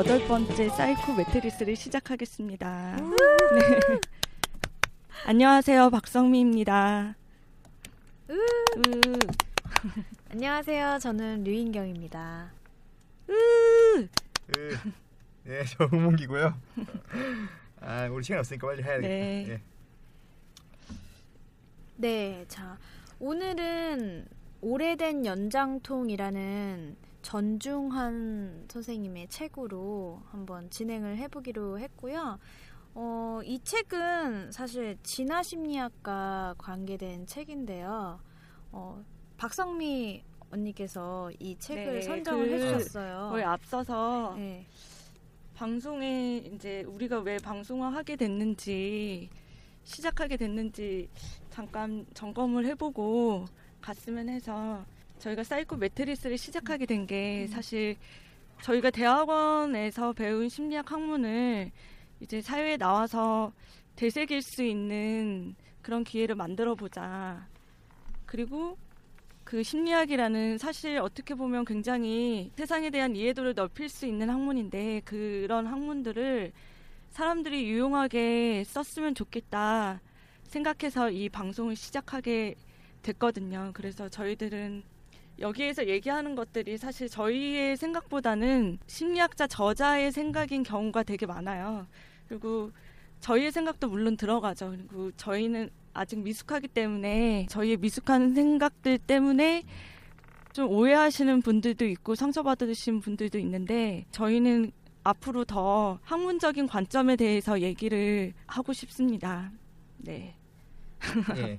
여덟 번째 사이코 매트리스를 시작하겠습니다. 네. 안녕하세요. 박성미입니다. 으. 안녕하세요. 저는 류인경입니다. 으. 그, 네, 저 문기고요. 아, 우리 시간 없으니까 빨리 해야 되겠다. 네. 예. 네, 자, 오늘은 오래된 연장통이라는 전중환 선생님의 책으로 한번 진행을 해보기로 했고요. 어, 이 책은 사실 진화 심리학과 관계된 책인데요. 어, 박성미 언니께서 이 책을 네, 선정을 그 해주셨어요. 거의 앞서서 네. 방송에 이제 우리가 왜 방송을 하게 됐는지 시작하게 됐는지 잠깐 점검을 해보고 갔으면 해서 저희가 사이코 매트리스를 시작하게 된 게 사실 저희가 대학원에서 배운 심리학 학문을 이제 사회에 나와서 되새길 수 있는 그런 기회를 만들어 보자. 그리고 그 심리학이라는 사실 어떻게 보면 굉장히 세상에 대한 이해도를 넓힐 수 있는 학문인데 그런 학문들을 사람들이 유용하게 썼으면 좋겠다 생각해서 이 방송을 시작하게 됐거든요. 그래서 저희들은 여기에서 얘기하는 것들이 사실 저희의 생각보다는 심리학자 저자의 생각인 경우가 되게 많아요. 그리고 저희의 생각도 물론 들어가죠. 그리고 저희는 아직 미숙하기 때문에 저희의 미숙한 생각들 때문에 좀 오해하시는 분들도 있고 상처받으신 분들도 있는데 저희는 앞으로 더 학문적인 관점에 대해서 얘기를 하고 싶습니다. 네. 예.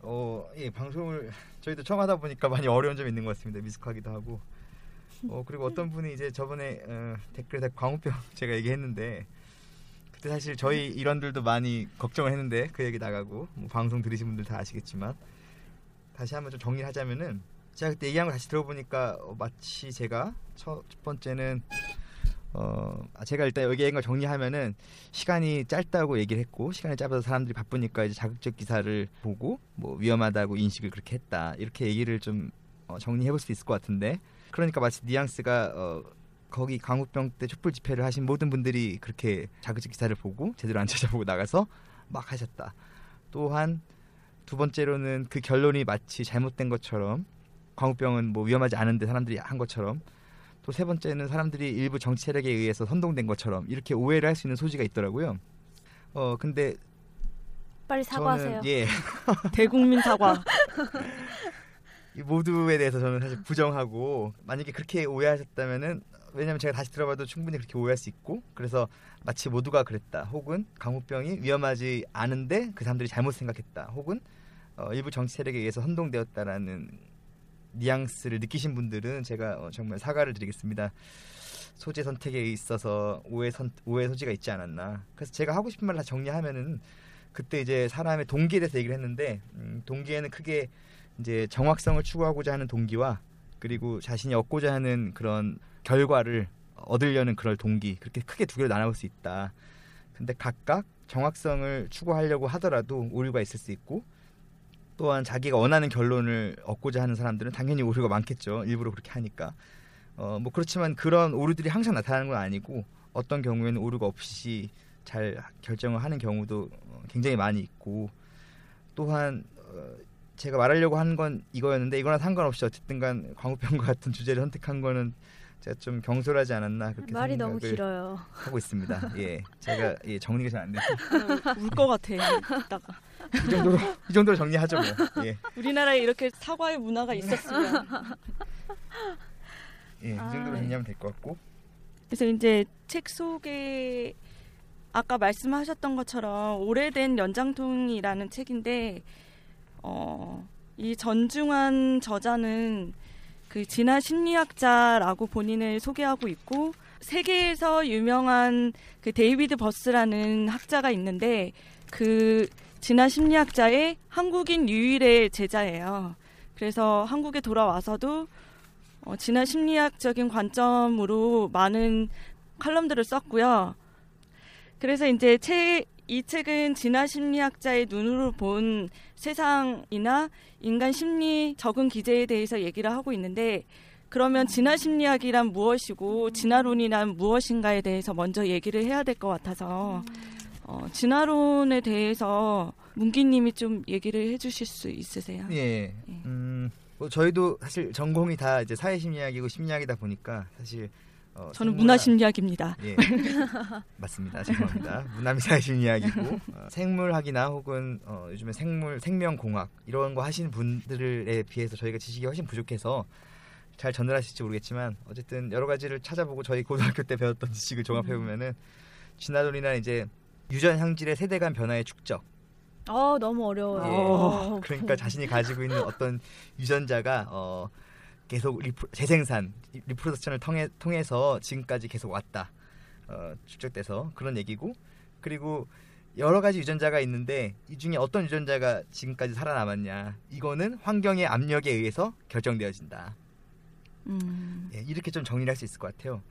어, 예, 방송을 저희도 처음 하다 보니까 많이 어려운 점이 있는 것 같습니다. 미숙하기도 하고. 어, 그리고 어떤 분이 이제 저번에 어, 댓글에 광우병 제가 얘기했는데 그때 사실 저희 일원들도 많이 걱정을 했는데 그 얘기 나가고 뭐 방송 들으신 분들 다 아시겠지만 다시 한번 좀 정리하자면은 제가 그때 얘기한 거 다시 들어보니까 어, 마치 제가 첫, 첫 번째는 어 아, 제가 일단 여기 얘기한 걸 정리하면은 시간이 짧다고 얘기를 했고 시간이 짧아서 사람들이 바쁘니까 이제 자극적 기사를 보고 뭐 위험하다고 인식을 그렇게 했다 이렇게 얘기를 좀 어, 정리해 볼 수 있을 것 같은데 그러니까 마치 뉘앙스가 어 거기 강우병 때 촛불 집회를 하신 모든 분들이 그렇게 자극적 기사를 보고 제대로 안 찾아보고 나가서 막 하셨다. 또한 두 번째로는 그 결론이 마치 잘못된 것처럼 광우병은 뭐 위험하지 않은데 사람들이 한 것처럼 또 세 번째는 사람들이 일부 정치 세력에 의해서 선동된 것처럼 이렇게 오해를 할 수 있는 소지가 있더라고요. 어 근데 빨리 사과하세요. 저는 예 대국민 사과. 이 모두에 대해서 저는 사실 부정하고 만약에 그렇게 오해하셨다면은 왜냐면 제가 다시 들어봐도 충분히 그렇게 오해할 수 있고 그래서 마치 모두가 그랬다 혹은 강우병이 위험하지 않은데 그 사람들이 잘못 생각했다 혹은 어, 일부 정치 세력에 의해서 선동되었다라는 뉘앙스를 느끼신 분들은 제가 어, 정말 사과를 드리겠습니다. 소재 선택에 있어서 오해 선 오해 소지가 있지 않았나. 그래서 제가 하고 싶은 말을 다 정리하면은 그때 이제 사람의 동기에 대해서 얘기를 했는데 음, 동기에는 크게 이제 정확성을 추구하고자 하는 동기와 그리고 자신이 얻고자 하는 그런 결과를 얻으려는 그럴 동기 그렇게 크게 두 개로 나눠볼 수 있다. 근데 각각 정확성을 추구하려고 하더라도 오류가 있을 수 있고 또한 자기가 원하는 결론을 얻고자 하는 사람들은 당연히 오류가 많겠죠. 일부러 그렇게 하니까. 어, 뭐 그렇지만 그런 오류들이 항상 나타나는 건 아니고 어떤 경우에는 오류가 없이 잘 결정을 하는 경우도 어, 굉장히 많이 있고 또한 어, 제가 말하려고 한 건 이거였는데 이거랑 상관없이 어쨌든간 광우병과 같은 주제를 선택한 거는 제가 좀 경솔하지 않았나 그렇게 말이 너무 생각을 길어요. 하고 있습니다. 예, 제가 예, 정리가 잘 안 돼서 울것 같아. 이따가 이 정도로 이 정도로 정리하죠 뭐. 예, 우리나라에 이렇게 사과의 문화가 있었으면. 예, 이 아, 정도로 네. 정리하면 될 것 같고. 그래서 이제 책 소개 아까 말씀하셨던 것처럼 오래된 연장통이라는 책인데 어, 이 전중환 저자는 그 진화 심리학자라고 본인을 소개하고 있고 세계에서 유명한 그 데이비드 버스라는 학자가 있는데 그 진화 심리학자의 한국인 유일의 제자예요. 그래서 한국에 돌아와서도 어, 진화 심리학적인 관점으로 많은 칼럼들을 썼고요. 그래서 이제 책, 이 책은 진화 심리학자의 눈으로 본 세상이나 인간 심리 적응 기제에 대해서 얘기를 하고 있는데 그러면 진화 심리학이란 무엇이고 진화론이란 무엇인가에 대해서 먼저 얘기를 해야 될 것 같아서 어, 진화론에 대해서 문기님이 좀 얘기를 해주실 수 있으세요? 예. 예. 음, 뭐 저희도 사실 전공이 다 이제 사회심리학이고 심리학이다 보니까 사실 어, 저는 생물학- 문화심리학입니다. 예. 맞습니다. 죄송합니다. 문남이 사회심리학이고 어, 생물학이나 혹은 어, 요즘에 생물 생명공학 이런 거 하시는 분들에 비해서 저희가 지식이 훨씬 부족해서 잘 전달하실지 모르겠지만 어쨌든 여러 가지를 찾아보고 저희 고등학교 때 배웠던 지식을 종합해 보면은 진화론이나 이제 유전 형질의 세대 간 변화의 축적 어 너무 어려워요. 예. 어, 그러니까 자신이 가지고 있는 어떤 유전자가 어, 계속 rep-, 재생산, reproduction을 통해, 통해서 지금까지 계속 왔다. 어, 축적돼서 그런 얘기고 그리고 여러 가지 유전자가 있는데 이 중에 어떤 유전자가 지금까지 살아남았냐 이거는 환경의 압력에 의해서 결정되어진다. 음, 예, 이렇게 좀 정리를 할수 있을 것 같아요.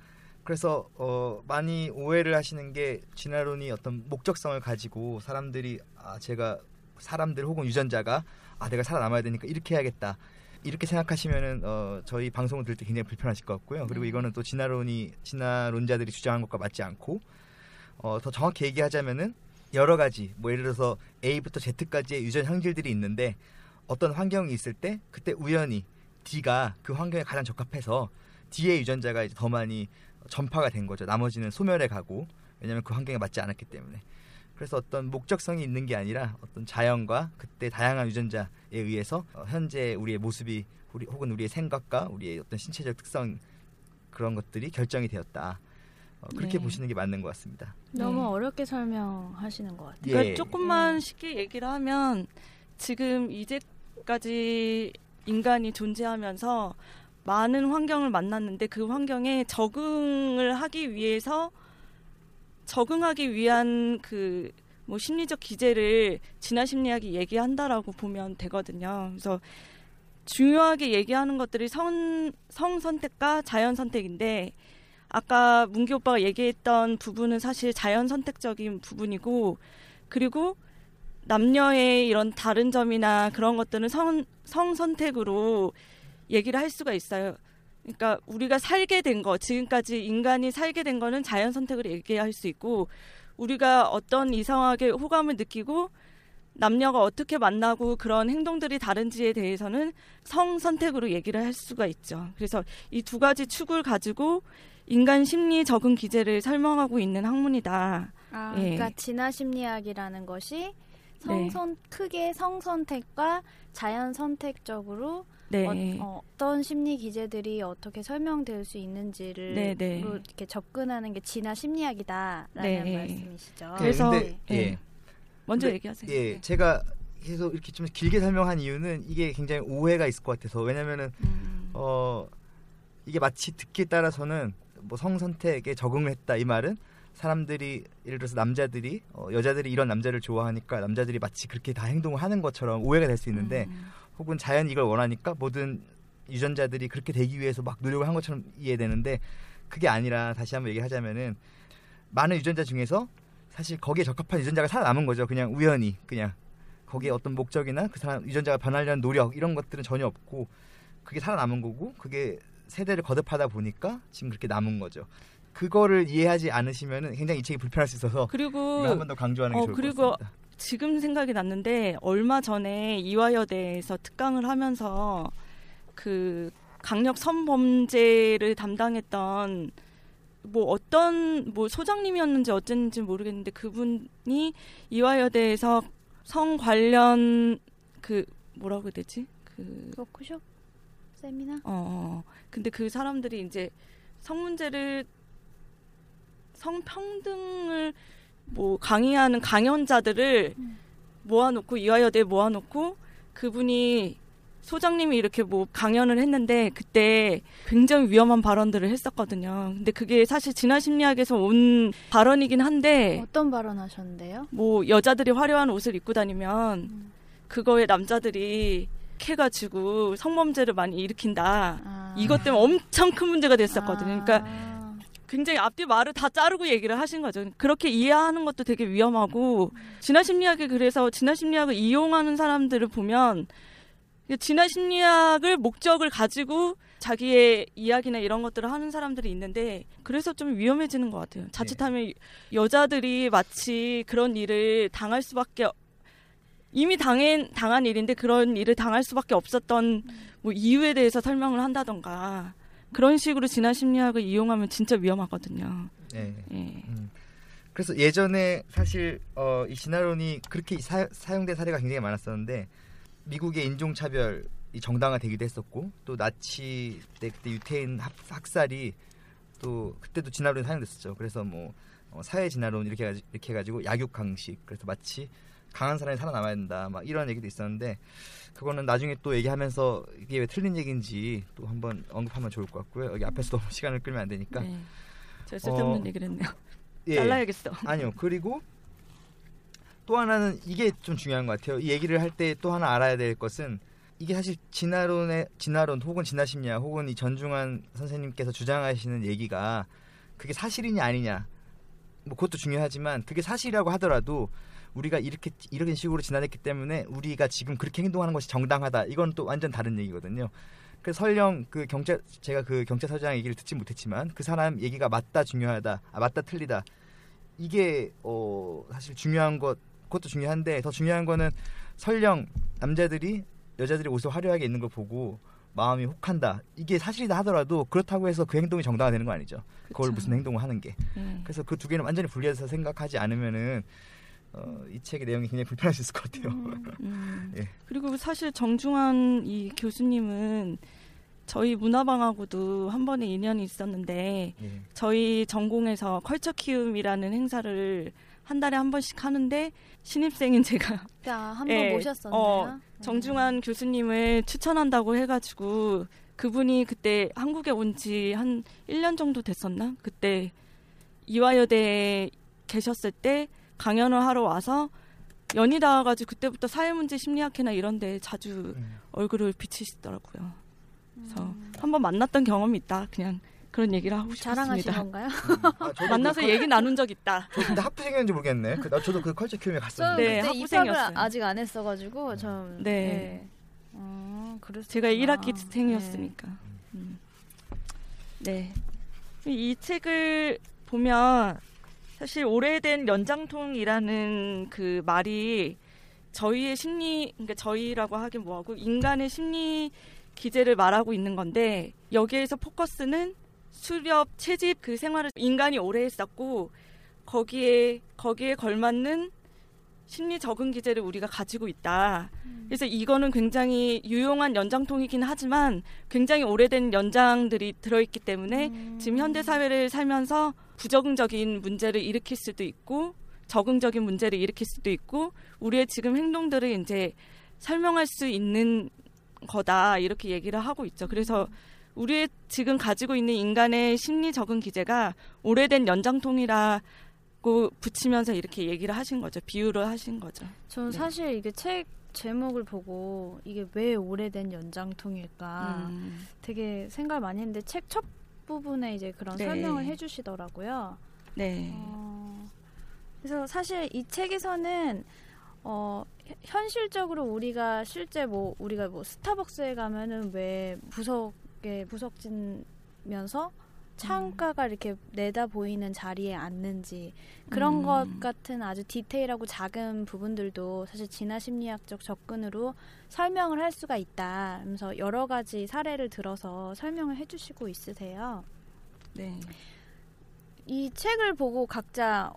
그래서 어, 많이 오해를 하시는 게 진화론이 어떤 목적성을 가지고 사람들이 아 제가 사람들 혹은 유전자가 아 내가 살아남아야 되니까 이렇게 해야겠다 이렇게 생각하시면은 어, 저희 방송을 들을 때 굉장히 불편하실 것 같고요. 그리고 네. 이거는 또 진화론이 진화론자들이 주장한 것과 맞지 않고 어, 더 정확히 얘기하자면은 여러 가지 뭐 예를 들어서 A부터 Z까지의 유전 향질들이 있는데 어떤 환경이 있을 때 그때 우연히 D가 그 환경에 가장 적합해서 D의 유전자가 이제 더 많이 전파가 된 거죠. 나머지는 소멸해 가고 왜냐하면 그 환경에 맞지 않았기 때문에. 그래서 어떤 목적성이 있는 게 아니라 어떤 자연과 그때 다양한 유전자에 의해서 어, 현재 우리의 모습이 우리 혹은 우리의 생각과 우리의 어떤 신체적 특성 그런 것들이 결정이 되었다. 어, 그렇게 네. 보시는 게 맞는 것 같습니다. 너무 네. 어렵게 설명하시는 것 같아요. 그러니까 예. 조금만 쉽게 얘기를 하면 지금 이제까지 인간이 존재하면서 많은 환경을 만났는데 그 환경에 적응을 하기 위해서 적응하기 위한 그 뭐 심리적 기제를 진화 심리학이 얘기한다라고 보면 되거든요. 그래서 중요하게 얘기하는 것들이 성, 성 선택과 자연 선택인데 아까 문기 오빠가 얘기했던 부분은 사실 자연 선택적인 부분이고 그리고 남녀의 이런 다른 점이나 그런 것들은 성, 성 선택으로 얘기를 할 수가 있어요. 그러니까 우리가 살게 된 거, 지금까지 인간이 살게 된 거는 자연 선택으로 얘기할 수 있고 우리가 어떤 이상하게 호감을 느끼고 남녀가 어떻게 만나고 그런 행동들이 다른지에 대해서는 성 선택으로 얘기를 할 수가 있죠. 그래서 이 두 가지 축을 가지고 인간 심리 적응 기제를 설명하고 있는 학문이다. 아, 예. 그러니까 진화 심리학이라는 것이 네. 성선 크게 성 선택과 자연 선택적으로 네. 어, 떤 심리 기제들이 어떻게 설명될 수 있는지를 네, 네. 로 이렇게 접근하는 게 진화 심리학이다라는 네. 말씀이시죠. 그래서- 네. 예. 예. 먼저 근데- 얘기하세요. 예, 네. 제가 계속 이렇게 좀 길게 설명한 이유는 이게 굉장히 오해가 있을 것 같아서 왜냐면은 음. 어 이게 마치 듣기에 따라서는 뭐 성선택에 적응을 했다 이 말은 사람들이 예를 들어서 남자들이 어, 여자들이 이런 남자를 좋아하니까 남자들이 마치 그렇게 다 행동을 하는 것처럼 오해가 될 수 있는데 음. 혹은 자연이 이걸 원하니까 모든 유전자들이 그렇게 되기 위해서 막 노력을 한 것처럼 이해되는데 그게 아니라 다시 한번 얘기하자면은 많은 유전자 중에서 사실 거기에 적합한 유전자가 살아남은 거죠. 그냥 우연히 그냥 거기에 어떤 목적이나 그 사람 유전자가 변하려는 노력 이런 것들은 전혀 없고 그게 살아남은 거고 그게 세대를 거듭하다 보니까 지금 그렇게 남은 거죠. 그거를 이해하지 않으시면은 굉장히 이 책이 불편할 수 있어서 그리고 한 번 더 강조하는 게 어, 좋을 것 같습니다. 지금 생각이 났는데 얼마 전에 이화여대에서 특강을 하면서 그 강력 성범죄를 담당했던 뭐 어떤 뭐 소장님이었는지 어쨌는지 모르겠는데 그분이 이화여대에서 성 관련 그 뭐라고 해야 되지? 그 워크숍? 세미나? 어, 어. 근데 그 사람들이 이제 성 문제를 성평등을 뭐 강의하는 강연자들을 음. 모아놓고 이화여대에 모아놓고 그분이 소장님이 이렇게 뭐 강연을 했는데 그때 굉장히 위험한 발언들을 했었거든요. 근데 그게 사실 진화 심리학에서 온 발언이긴 한데 어떤 발언 하셨는데요? 뭐 여자들이 화려한 옷을 입고 다니면 음. 그거에 남자들이 캐가지고 성범죄를 많이 일으킨다. 아. 이것 때문에 엄청 큰 문제가 됐었거든요. 아. 그러니까 굉장히 앞뒤 말을 다 자르고 얘기를 하신 거죠. 그렇게 이해하는 것도 되게 위험하고 진화 심리학이 그래서 진화 심리학을 이용하는 사람들을 보면 진화 심리학을 목적을 가지고 자기의 이야기나 이런 것들을 하는 사람들이 있는데 그래서 좀 위험해지는 것 같아요. 자칫하면 여자들이 마치 그런 일을 당할 수밖에 이미 당한 당한 일인데 그런 일을 당할 수밖에 없었던 뭐 이유에 대해서 설명을 한다던가 그런 식으로 진화 심리학을 이용하면 진짜 위험하거든요. 네. 예. 음. 그래서 예전에 사실 어, 이 진화론이 그렇게 사, 사용된 사례가 굉장히 많았었는데 미국의 인종 차별이 정당화되기도 했었고 또 나치 때 그때 유태인 학, 학살이 또 그때도 진화론이 사용됐었죠. 그래서 뭐 어, 사회 진화론 이렇게 이렇게 해가지고 약육 강식 그래서 마치 강한 사람이 살아남아야 된다 막 이런 얘기도 있었는데 그거는 나중에 또 얘기하면서 이게 왜 틀린 얘기인지 또 한번 언급하면 좋을 것 같고요. 여기 앞에서 너무 시간을 끌면 안 되니까 네. 제가 쓸데없는 어, 얘기를 했네요. 예. 잘라야겠어. 아니요. 그리고 또 하나는 이게 좀 중요한 것 같아요. 이 얘기를 할 때 또 하나 알아야 될 것은 이게 사실 진화론의 진화론 혹은 진화심리학 혹은 이 전중환 선생님께서 주장하시는 얘기가 그게 사실이냐 아니냐 뭐 그것도 중요하지만 그게 사실이라고 하더라도 우리가 이렇게 이런 식으로 진화됐기 때문에 우리가 지금 그렇게 행동하는 것이 정당하다 이건 또 완전 다른 얘기거든요. 그래서 설령 그 경찰 제가 그 경찰서장 얘기를 듣지 못했지만 그 사람 얘기가 맞다 중요하다 아, 맞다 틀리다 이게 어 사실 중요한 것 그것도 중요한데 더 중요한 거는 설령 남자들이 여자들이 옷을 화려하게 입는 걸 보고 마음이 혹한다 이게 사실이다 하더라도 그렇다고 해서 그 행동이 정당화되는 거 아니죠 그걸 그쵸. 무슨 행동을 하는 게 예. 그래서 그 두 개는 완전히 분리해서 생각하지 않으면은 어, 이 책의 내용이 굉장히 불편할 수 있을 것 같아요 음. 예. 그리고 사실 정중환 이 교수님은 저희 문화방하고도 한 번의 인연이 있었는데 예. 저희 전공에서 컬처 키움이라는 행사를 한 달에 한 번씩 하는데 신입생인 제가 한번 예, 모셨었나요? 어, 정중환 교수님을 추천한다고 해가지고 그분이 그때 한국에 온 지 한 1년 정도 됐었나? 그때 이화여대에 계셨을 때 강연을 하러 와서 연이 닿아가지고 그때부터 사회문제 심리학회나 이런 데 자주 음. 얼굴을 비치시더라고요. 그래서 음. 한번 만났던 경험이 있다. 그냥 그런 얘기를 하고 자랑하신 싶습니다. 건가요? 아, 저도 만나서 그 컬- 얘기 나눈 적 있다. 저 근데 학부생이었는지 모르겠네 그, 나, 저도 그 컬처 키움에 저 갔었는데 네, 그때 학부생이었어요. 아직 안 했어가지고 좀 네. 네. 어, 그랬었구나. 제가 1학기생이었으니까. 음. 네. 이 책을 보면 사실 오래된 연장통이라는 그 말이 저희의 심리, 그러니까 저희라고 하긴 뭐하고 인간의 심리 기제를 말하고 있는 건데 여기에서 포커스는 수렵 채집 그 생활을 인간이 오래 했었고 거기에 거기에 걸맞는 심리 적응 기제를 우리가 가지고 있다. 그래서 이거는 굉장히 유용한 연장통이긴 하지만 굉장히 오래된 연장들이 들어있기 때문에 음. 지금 현대 사회를 살면서 부적응적인 문제를 일으킬 수도 있고 적응적인 문제를 일으킬 수도 있고 우리의 지금 행동들을 이제 설명할 수 있는 거다 이렇게 얘기를 하고 있죠. 그래서 우리의 지금 가지고 있는 인간의 심리 적응 기제가 오래된 연장통이라고 붙이면서 이렇게 얘기를 하신 거죠. 비유를 하신 거죠. 전 네. 사실 이게 책 제목을 보고 이게 왜 오래된 연장통일까 음. 되게 생각을 많이 했는데 책 첫 부분에 이제 그런 네. 설명을 해주시더라고요. 네. 어, 그래서 사실 이 책에서는 어, 현- 현실적으로 우리가 실제 뭐 우리가 뭐 스타벅스에 가면은 왜 부석 이렇게 부석진 면서 창가가 이렇게 내다 보이는 자리에 앉는지 그런 음. 것 같은 아주 디테일하고 작은 부분들도 사실 진화 심리학적 접근으로 설명을 할 수가 있다. 하면서 여러 가지 사례를 들어서 설명을 해주시고 있으세요. 네. 이 책을 보고 각자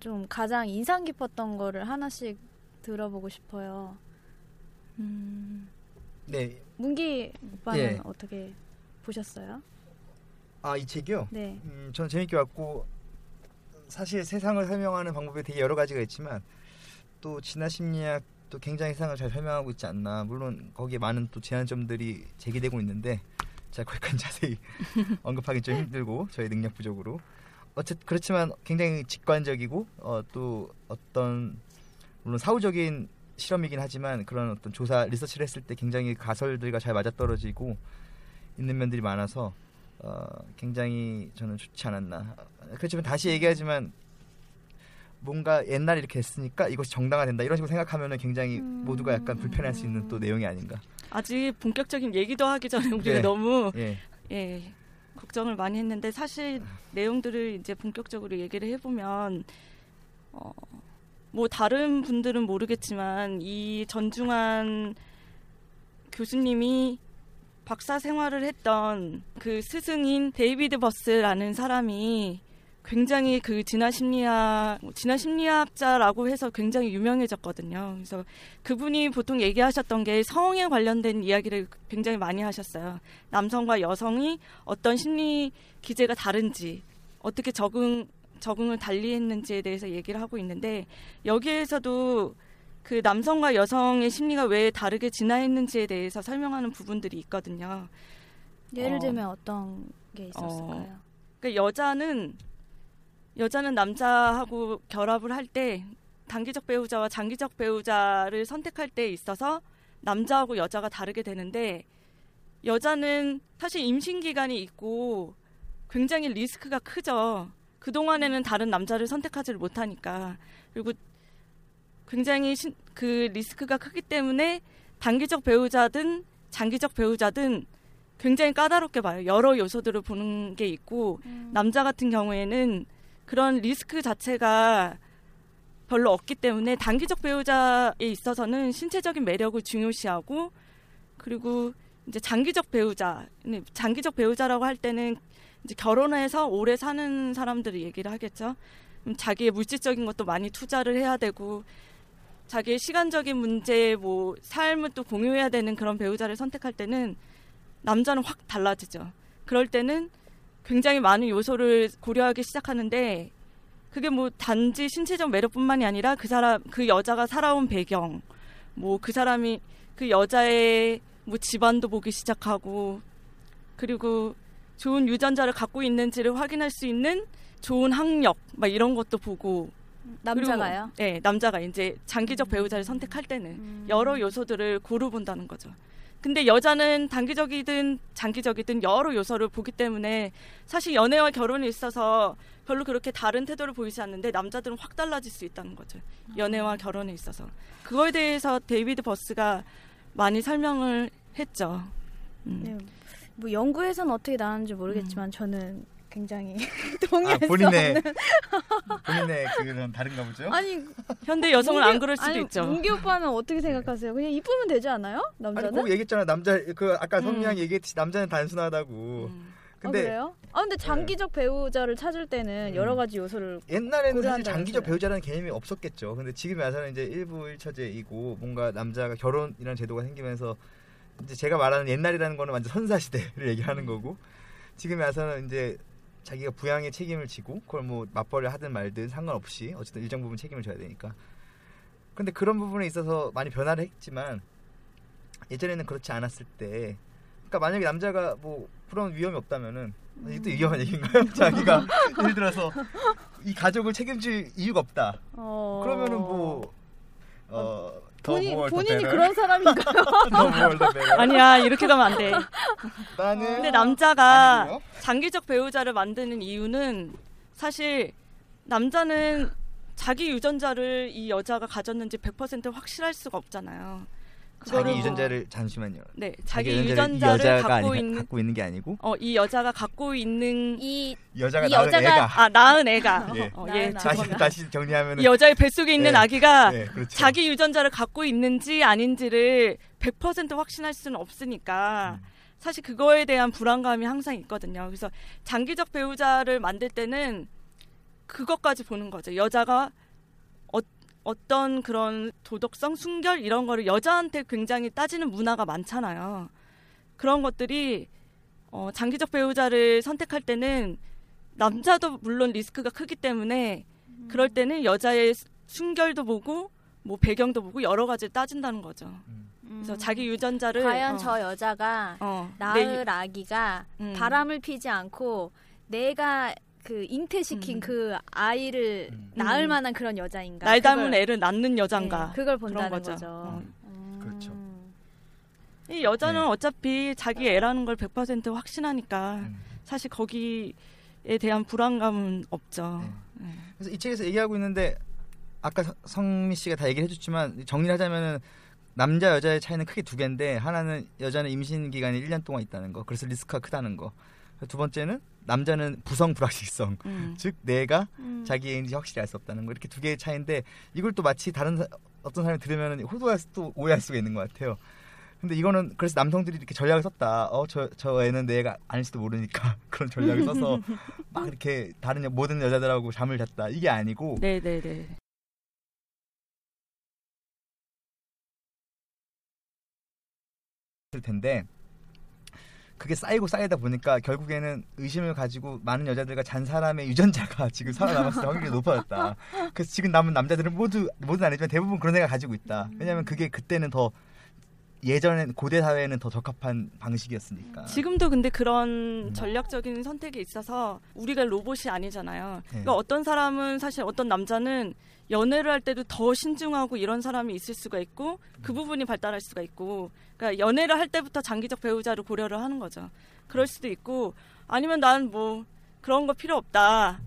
좀 가장 인상 깊었던 거를 하나씩 들어보고 싶어요. 음, 네. 문기 오빠는 예. 어떻게 보셨어요? 아, 이 책이요? 네. 음, 전 재밌게 봤고 사실 세상을 설명하는 방법이 되게 여러 가지가 있지만 또 진화 심리학도 굉장히 세상을 잘 설명하고 있지 않나. 물론 거기에 많은 또 제한점들이 제기되고 있는데 제가 거기까지 자세히 언급하기 좀 힘들고 저희 능력 부족으로 어쨌 그렇지만 굉장히 직관적이고 어, 또 어떤 물론 사후적인 실험이긴 하지만 그런 어떤 조사 리서치를 했을 때 굉장히 가설들과 잘 맞아떨어지고 있는 면들이 많아서 어, 굉장히 저는 좋지 않았나. 그렇지만 다시 얘기하지만 뭔가 옛날에 이렇게 했으니까 이것이 정당화된다 이런 식으로 생각하면은 굉장히 음. 모두가 약간 불편할 수 있는 또 내용이 아닌가. 아직 본격적인 얘기도 하기 전에 우리가 네. 너무 예. 예, 걱정을 많이 했는데 사실 내용들을 이제 본격적으로 얘기를 해보면 어, 뭐 다른 분들은 모르겠지만 이 전중환 교수님이 박사 생활을 했던 그 스승인 데이비드 버스라는 사람이 굉장히 그 진화 심리학 뭐 진화 심리학자라고 해서 굉장히 유명해졌거든요. 그래서 그분이 보통 얘기하셨던 게 성에 관련된 이야기를 굉장히 많이 하셨어요. 남성과 여성이 어떤 심리 기제가 다른지 어떻게 적응 적응을 달리 했는지에 대해서 얘기를 하고 있는데 여기에서도 그 남성과 여성의 심리가 왜 다르게 진화했는지에 대해서 설명하는 부분들이 있거든요. 예를 어. 들면 어떤 게 있었을까요? 그러니까 여자는 여자는 남자하고 결합을 할 때 단기적 배우자와 장기적 배우자를 선택할 때 있어서 남자하고 여자가 다르게 되는데 여자는 사실 임신 기간이 있고 굉장히 리스크가 크죠. 그 동안에는 다른 남자를 선택하지를 못하니까 그리고 굉장히 신- 그 리스크가 크기 때문에 단기적 배우자든 장기적 배우자든 굉장히 까다롭게 봐요. 여러 요소들을 보는 게 있고 음. 남자 같은 경우에는 그런 리스크 자체가 별로 없기 때문에 단기적 배우자에 있어서는 신체적인 매력을 중요시하고 그리고 이제 장기적 배우자, 네, 장기적 배우자라고 할 때는 이제 결혼해서 오래 사는 사람들이 얘기를 하겠죠. 자기의 물질적인 것도 많이 투자를 해야 되고 자기의 시간적인 문제, 뭐 삶을 또 공유해야 되는 그런 배우자를 선택할 때는 남자는 확 달라지죠. 그럴 때는 굉장히 많은 요소를 고려하기 시작하는데 그게 뭐 단지 신체적 매력뿐만이 아니라 그 사람 그 여자가 살아온 배경 뭐 그 사람이 그 여자의 뭐 집안도 보기 시작하고 그리고 좋은 유전자를 갖고 있는지를 확인할 수 있는 좋은 학력 막 이런 것도 보고 남자가요? 그리고, 네 남자가 이제 장기적 배우자를 선택할 때는 음. 여러 요소들을 고루 본다는 거죠. 근데 여자는 단기적이든 장기적이든 여러 요소를 보기 때문에 사실 연애와 결혼에 있어서 별로 그렇게 다른 태도를 보이지 않는데 남자들은 확 달라질 수 있다는 거죠. 연애와 결혼에 있어서. 그거에 대해서 데이비드 버스가 많이 설명을 했죠. 음. 네. 뭐 연구에서는 어떻게 나왔는지 모르겠지만 저는 굉장히 아, 동의할 수 본인의 없는 본인의 그런 다른가 보죠. 아니 현대 여성은 문기- 안 그럴 수도 아니, 있죠. 문기 오빠는 어떻게 생각하세요? 그냥 이쁘면 되지 않아요? 아니 남자는? 꼭 얘기했잖아 남자 그 아까 음. 성미양 얘기했듯이 남자는 단순하다고. 음. 근데 아, 그래요? 아 근데 장기적 배우자를 찾을 때는 음. 여러 가지 요소를 옛날에는 사실. 장기적 배우자라는 개념이 없었겠죠. 근데 지금 와서는 이제 일부 일처제이고 뭔가 남자가 결혼이라는 제도가 생기면서 이제 제가 말하는 옛날이라는 거는 완전 선사 시대를 얘기하는 음. 거고 지금 와서는 이제 자기가 부양의 책임을 지고 그걸 뭐 맞벌이를 하든 말든 상관없이 어쨌든 일정 부분 책임을 져야 되니까. 근데 그런 부분에 있어서 많이 변화를 했지만 예전에는 그렇지 않았을 때 그러니까 만약에 남자가 뭐 그런 위험이 없다면은 이게 음. 또 위험한 얘기인가요? 자기가 예를 들어서 이 가족을 책임질 이유가 없다. 어... 그러면은 뭐 본인, 본인이? 그런 사람인가요? 아니야 이렇게 가면 안 돼. 나는 근데 남자가 아니고요. 장기적 배우자를 만드는 이유는 사실 남자는 자기 유전자를 이 여자가 가졌는지 100% 확실할 수가 없잖아요. 자기 유전자를 잠시만요. 네, 자기 자기 유전자를 갖고 아니, 있는 갖고 있는 게 아니고 어, 이 여자가 갖고 있는 이 여자가 이 낳은 여자가- 애가 아 낳은 애가 예. 어, 낳은 예. 다시. 다시 정리하면 이 여자의 뱃속에 있는 네. 아기가 네, 그렇죠. 자기 유전자를 갖고 있는지 아닌지를 100% 확신할 수는 없으니까 음. 사실 그거에 대한 불안감이 항상 있거든요. 그래서 장기적 배우자를 만들 때는 그것까지 보는 거죠. 여자가 어, 어떤 그런 도덕성, 순결 이런 거를 여자한테 굉장히 따지는 문화가 많잖아요. 그런 것들이 어, 장기적 배우자를 선택할 때는 남자도 물론 리스크가 크기 때문에 그럴 때는 여자의 순결도 보고 뭐 배경도 보고 여러 가지를 따진다는 거죠. 그래서 자기 유전자를 음. 과연 어, 저 여자가 어, 내 낳을 아기가 음. 바람을 피지 않고 내가 그 잉태시킨 음. 그 아이를 음. 낳을 음. 만한 그런 여자인가? 날 닮은 그걸- 애를 낳는 여잔가 네, 그걸 본다는 거죠. 거죠. 어. 음. 그렇죠. 이 여자는 네. 어차피 자기 애라는 걸 100% 확신하니까 음. 사실 거기에 대한 불안감은 없죠. 네. 네. 그래서 이 책에서 얘기하고 있는데 아까 서- 성미 씨가 다 얘기를 해줬지만 정리를 하자면은 남자 여자의 차이는 크게 두 개인데 하나는 여자는 임신 기간이 1년 동안 있다는 거 그래서 리스크가 크다는 거. 두 번째는 남자는 부성 불확실성 음. 즉 내가 음. 자기 애인지 확실히 알 수 없다는 거 이렇게 두 개의 차이인데 이걸 또 마치 다른 사- 어떤 사람이 들으면 호도할 수도 오해할 수가 있는 것 같아요. 근데 이거는 그래서 남성들이 이렇게 전략을 썼다. 어저 저 애는 내 애가 아닐지도 모르니까 그런 전략을 써서 막 이렇게 다른 여- 모든 여자들하고 잠을 잤다. 이게 아니고 네, 네, 네. 텐데 그게 쌓이고 쌓이다 보니까 결국에는 의심을 가지고 많은 여자들과 잔 사람의 유전자가 지금 살아남았을 확률이 높아졌다. 그래서 지금 남은 남자들은 모두 모두는 아니지만 대부분 그런 애가 가지고 있다. 왜냐하면 그게 그때는 더 예전엔 고대 사회에는 더 적합한 방식이었으니까. 지금도 근데 음. 그런 전략적인 선택이 있어서 우리가 로봇이 아니잖아요. 네. 그러니까 어떤 사람은 사실 어떤 남자는 연애를 할 때도 더 신중하고 이런 사람이 있을 수가 있고 그 부분이 발달할 수가 있고 그러니까 연애를 할 때부터 장기적 배우자를 고려를 하는 거죠. 그럴 수도 있고 아니면 난 뭐 그런 거 필요 없다.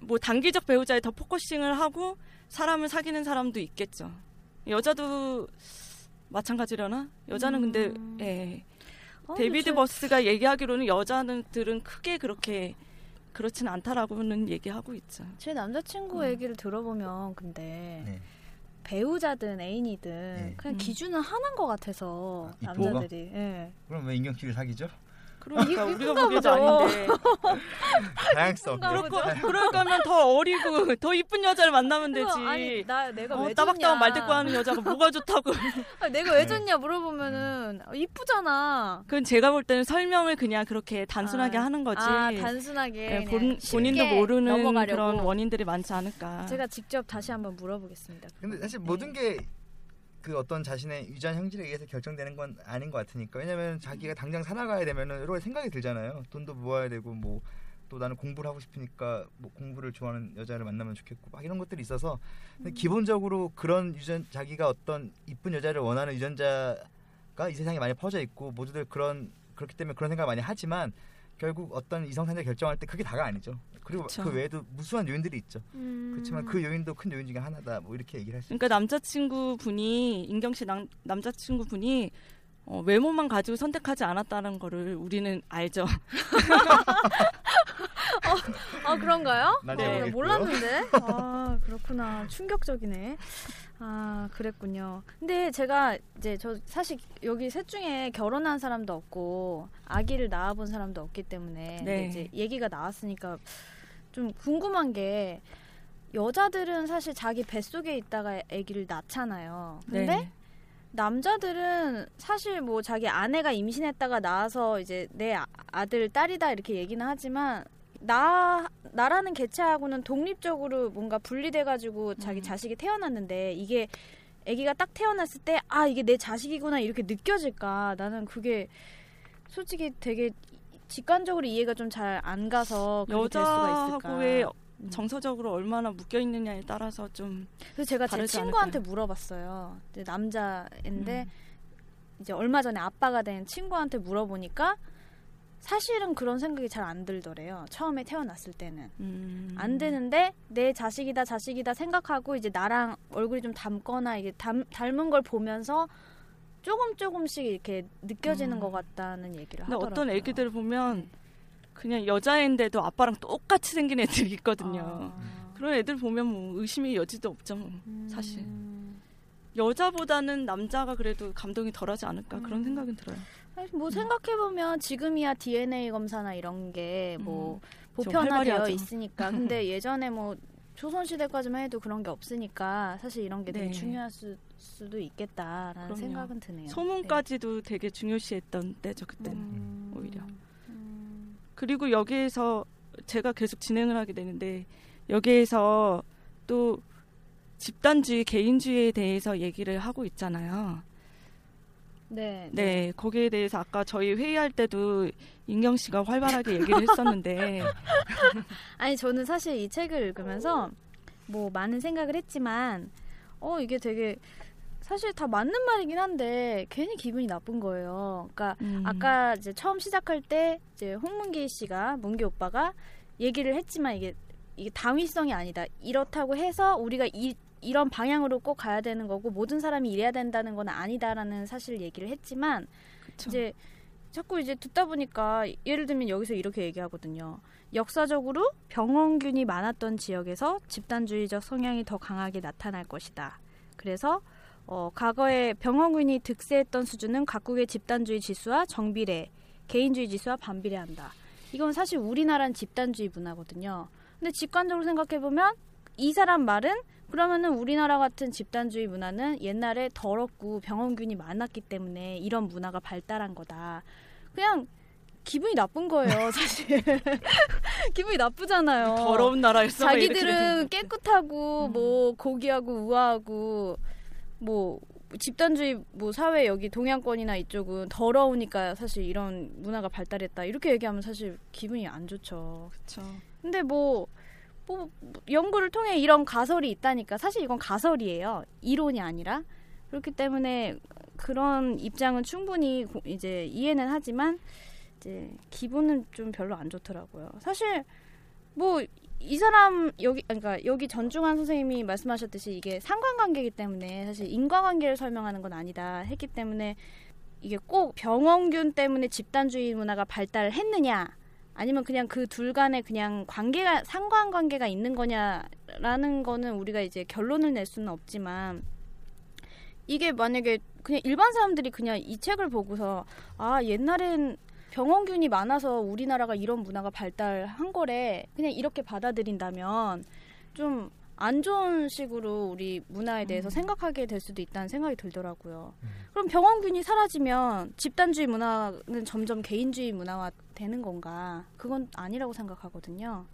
뭐 단기적 배우자에 더 focusing을 하고 사람을 사귀는 사람도 있겠죠. 여자도 마찬가지려나? 여자는 근데 음. 예. 어, 데이비드 저- 버스가 얘기하기로는 여자들은 크게 그렇게 그렇진 않다라고는 얘기하고 있죠. 제 남자친구 음. 얘기를 들어보면 근데 네. 배우자든 애인이든 네. 그냥 음. 기준은 하나인 것 같아서 아? 남자들이 예. 그럼 왜 인경 씨를 사귀죠? 그러니까 이- 우리가 보기도 보죠. 아닌데 다양성. 이쁜가 네. 그럴, 거, 그럴 거면 더 어리고 더 이쁜 여자를 만나면 되지. 아니 나 내가 어, 왜 따박따박 말 듣고 하는 여자가 뭐가 좋다고. 아, 내가 왜 네. 줬냐 물어보면은 어, 이쁘잖아 그건 제가 볼 때는 설명을 그냥 그렇게 단순하게 아, 하는 거지. 아 단순하게 예, 그냥 본, 본인도 모르는 넘어가려고. 그런 원인들이 많지 않을까. 제가 직접 다시 한번 물어보겠습니다 근데 사실 네. 모든 게 그 어떤 자신의 유전 형질에 의해서 결정되는 건 아닌 것 같으니까. 왜냐면 자기가 당장 살아가야 되면은 여러 생각이 들잖아요. 돈도 모아야 되고 뭐 또 나는 공부를 하고 싶으니까 뭐 공부를 좋아하는 여자를 만나면 좋겠고 막 이런 것들이 있어서 근데 기본적으로 그런 유전 자기가 어떤 이쁜 여자를 원하는 유전자가 이 세상에 많이 퍼져 있고 모두들 그런 그렇기 때문에 그런 생각을 많이 하지만 결국 어떤 이성 상대 결정할 때 그게 다가 아니죠 그리고 그쵸. 그 외에도 무수한 요인들이 있죠 음. 그렇지만 그 요인도 큰 요인 중에 하나다 뭐 이렇게 얘기를 할수 그러니까 남자친구 분이 인경 씨 남, 남자친구 분이 어, 외모만 가지고 선택하지 않았다는 거를 우리는 알죠. 아 그런가요? 난 어, 나 모르겠고요. 몰랐는데. 아 그렇구나. 충격적이네. 아 그랬군요. 근데 제가 이제 저 사실 여기 셋 중에 결혼한 사람도 없고 아기를 낳아본 사람도 없기 때문에 네. 이제 얘기가 나왔으니까 좀 궁금한 게 여자들은 사실 자기 뱃속에 있다가 아기를 낳잖아요. 근데 네. 남자들은 사실 뭐 자기 아내가 임신했다가 낳아서 이제 내 아- 아들 딸이다 이렇게 얘기는 하지만 나 나라는 개체하고는 독립적으로 뭔가 분리돼 가지고 자기 음. 자식이 태어났는데 이게 아기가 딱 태어났을 때 아 이게 내 자식이구나 이렇게 느껴질까 나는 그게 솔직히 되게 직관적으로 이해가 좀 잘 안 가서 여자하고의 음. 정서적으로 얼마나 묶여 있느냐에 따라서 좀 그래서 제가 제 친구한테 않을까요? 물어봤어요. 남자인데 음. 이제 얼마 전에 아빠가 된 친구한테 물어보니까 사실은 그런 생각이 잘 안 들더래요. 처음에 태어났을 때는 음. 안 되는데 내 자식이다 자식이다 생각하고 이제 나랑 얼굴이 좀 닮거나 이게 닮, 닮은 걸 보면서 조금 조금씩 이렇게 느껴지는 음. 것 같다는 얘기를 하더라고요. 어떤 애기들을 보면 그냥 여자애인데도 아빠랑 똑같이 생긴 애들이 있거든요. 아. 그런 애들 보면 뭐 의심의 여지도 없죠. 뭐. 음. 사실. 여자보다는 남자가 그래도 감동이 덜하지 않을까 그런 음. 생각은 들어요. 아니, 뭐 생각해 보면 지금이야 DNA 검사나 이런 게뭐 음. 좀 보편화되어. 있으니까. 근데 예전에 뭐 조선 시대까지만 해도 그런 게 없으니까 사실 이런 게 되게 네. 중요할 수, 수도 있겠다라는 그럼요. 생각은 드네요. 소문까지도 되게 중요시했던 때죠 네. 그때는. 음. 오히려. 음. 그리고 여기에서 제가 계속 진행을 하게 되는데 여기에서 또 집단주의, 개인주의에 대해서 얘기를 하고 있잖아요. 네. 네, 거기에 대해서 아까 저희 회의할 때도 인경 씨가 활발하게 얘기를 했었는데 아니 저는 사실 이 책을 읽으면서 뭐 많은 생각을 했지만 어 이게 되게 사실 다 맞는 말이긴 한데 괜히 기분이 나쁜 거예요. 그러니까 음, 아까 이제 처음 시작할 때 이제 홍문기 씨가 문기 오빠가 얘기를 했지만 이게 이게 당위성이 아니다. 이렇다고 해서 우리가 이 이런 방향으로 꼭 가야 되는 거고 모든 사람이 이래야 된다는 건 아니다라는 사실 얘기를 했지만 그쵸. 이제 자꾸 이제 듣다 보니까 예를 들면 여기서 이렇게 얘기하거든요. 역사적으로 병원균이 많았던 지역에서 집단주의적 성향이 더 강하게 나타날 것이다. 그래서 어, 과거에 병원균이 득세했던 수준은 각국의 집단주의 지수와 정비례, 개인주의 지수와 반비례한다. 이건 사실 우리나라는 집단주의 문화거든요. 근데 직관적으로 생각해 보면 이 사람 말은 그러면은 우리나라 같은 집단주의 문화는 옛날에 더럽고 병원균이 많았기 때문에 이런 문화가 발달한 거다. 그냥 기분이 나쁜 거예요, 사실. 기분이 나쁘잖아요. 더러운 나라에서 자기들은 깨끗하고 음. 뭐 고귀하고 우아하고 뭐 집단주의 뭐 사회 여기 동양권이나 이쪽은 더러우니까 사실 이런 문화가 발달했다 이렇게 얘기하면 사실 기분이 안 좋죠. 그쵸. 근데 뭐, 뭐 연구를 통해 이런 가설이 있다니까 사실 이건 가설이에요. 이론이 아니라 그렇기 때문에 그런 입장은 충분히 고- 이제 이해는 하지만 이제 기분은 좀 별로 안 좋더라고요. 사실 뭐 이 사람 여기 그러니까 여기 전중환 선생님이 말씀하셨듯이 이게 상관관계이기 때문에 사실 인과관계를 설명하는 건 아니다 했기 때문에 이게 꼭 병원균 때문에 집단주의 문화가 발달했느냐 아니면 그냥 그 둘 간에 그냥 관계가 상관관계가 있는 거냐라는 거는 우리가 이제 결론을 낼 수는 없지만 이게 만약에 그냥 일반 사람들이 그냥 이 책을 보고서 아 옛날엔 병원균이 많아서 우리나라가 이런 문화가 발달한 거래 그냥 이렇게 받아들인다면 좀 안 좋은 식으로 우리 문화에 대해서 음. 생각하게 될 수도 있다는 생각이 들더라고요. 음. 그럼 병원균이 사라지면 집단주의 문화는 점점 개인주의 문화화 되는 건가? 그건 아니라고 생각하거든요.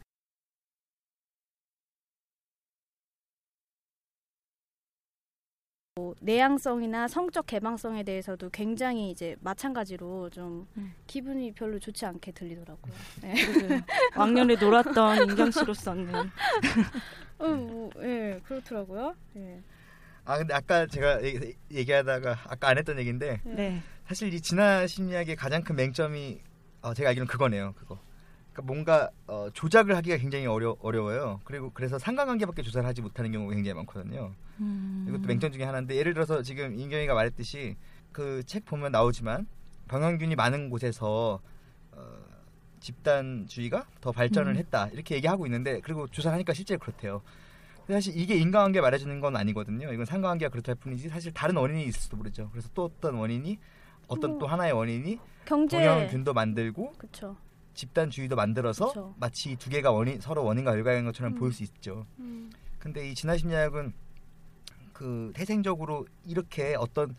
뭐 내향성이나 성적 개방성에 대해서도 굉장히 이제 마찬가지로 좀 음. 기분이 별로 좋지 않게 들리더라고요. 네. 왕년에 놀았던 인경 씨로서는 어, 뭐, 예, 그렇더라고요. 예. 아 근데 아까 제가 얘기, 얘기하다가 아까 안 했던 얘기인데 네. 사실 이 진화 심리학의 가장 큰 맹점이 어, 제가 알기로는 그거네요. 그거. 그러니까 뭔가 어, 조작을 하기가 굉장히 어려 어려워요. 그리고 그래서 상관관계밖에 조사를 하지 못하는 경우가 굉장히 많거든요. 음. 이것도 맹점 중에 하나인데 예를 들어서 지금 인경이가 말했듯이 그 책 보면 나오지만 병원균이 많은 곳에서 어, 집단주의가 더 발전을 음. 했다 이렇게 얘기하고 있는데 그리고 조사를 하니까 실제로 그렇대요. 사실 이게 인과관계 말해주는 건 아니거든요. 이건 상관관계가 그렇다 할 뿐이지 사실 다른 원인이 있을 수도 모르죠. 그래서 또 어떤 원인이 어떤 뭐, 또 하나의 원인이 경제 동양균도 만들고 그렇죠. 집단주의도 만들어서 그쵸. 마치 두 개가 원인 서로 원인과 일관인 것처럼 음. 보일 수 있죠. 음. 근데 이 진화 심리학은 그 태생적으로 이렇게 어떤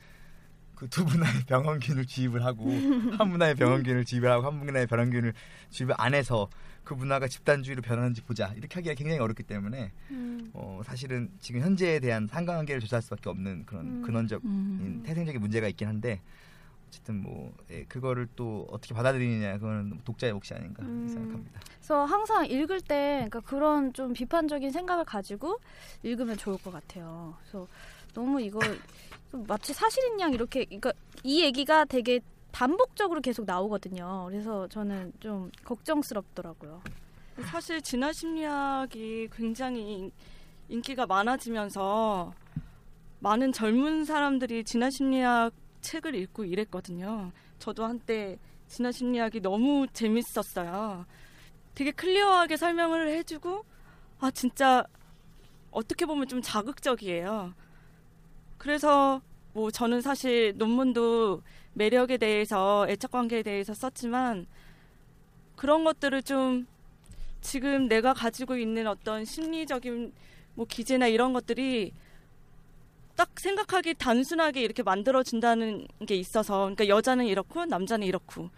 그두 분야의 병원균을 주입을 하고 한 분야의 병원균을 주입을 하고 한 분야의 병원균을 주입을 안 해서 그 문화가 집단주의로 변하는지 보자 이렇게 하기가 굉장히 어렵기 때문에 음. 어, 사실은 지금 현재에 대한 상관관계를 조사할 수밖에 없는 그런 음. 근원적 음. 태생적인 문제가 있긴 한데 어쨌든 뭐 예, 그거를 또 어떻게 받아들이느냐 그거는 독자의 몫이 아닌가 음. 생각합니다. 그래서 항상 읽을 때 그러니까 그런 좀 비판적인 생각을 가지고 읽으면 좋을 것 같아요. 그래서 너무 이거 마치 사실인 양 이렇게 그러니까 이 얘기가 되게 반복적으로 계속 나오거든요. 그래서 저는 좀 걱정스럽더라고요. 사실 진화 심리학이 굉장히 인- 인기가 많아지면서 많은 젊은 사람들이 진화 심리학 책을 읽고 이랬거든요. 저도 한때 진화 심리학이 너무 재밌었어요. 되게 클리어하게 설명을 해주고 아 진짜 어떻게 보면 좀 자극적이에요. 그래서 뭐 저는 사실 논문도 매력에 대해서 애착 관계에 대해서 썼지만 그런 것들을 좀 지금 내가 가지고 있는 어떤 심리적인 뭐 기제나 이런 것들이 딱 생각하기 단순하게 이렇게 만들어준다는 게 있어서 그러니까 여자는 이렇고 남자는 이렇고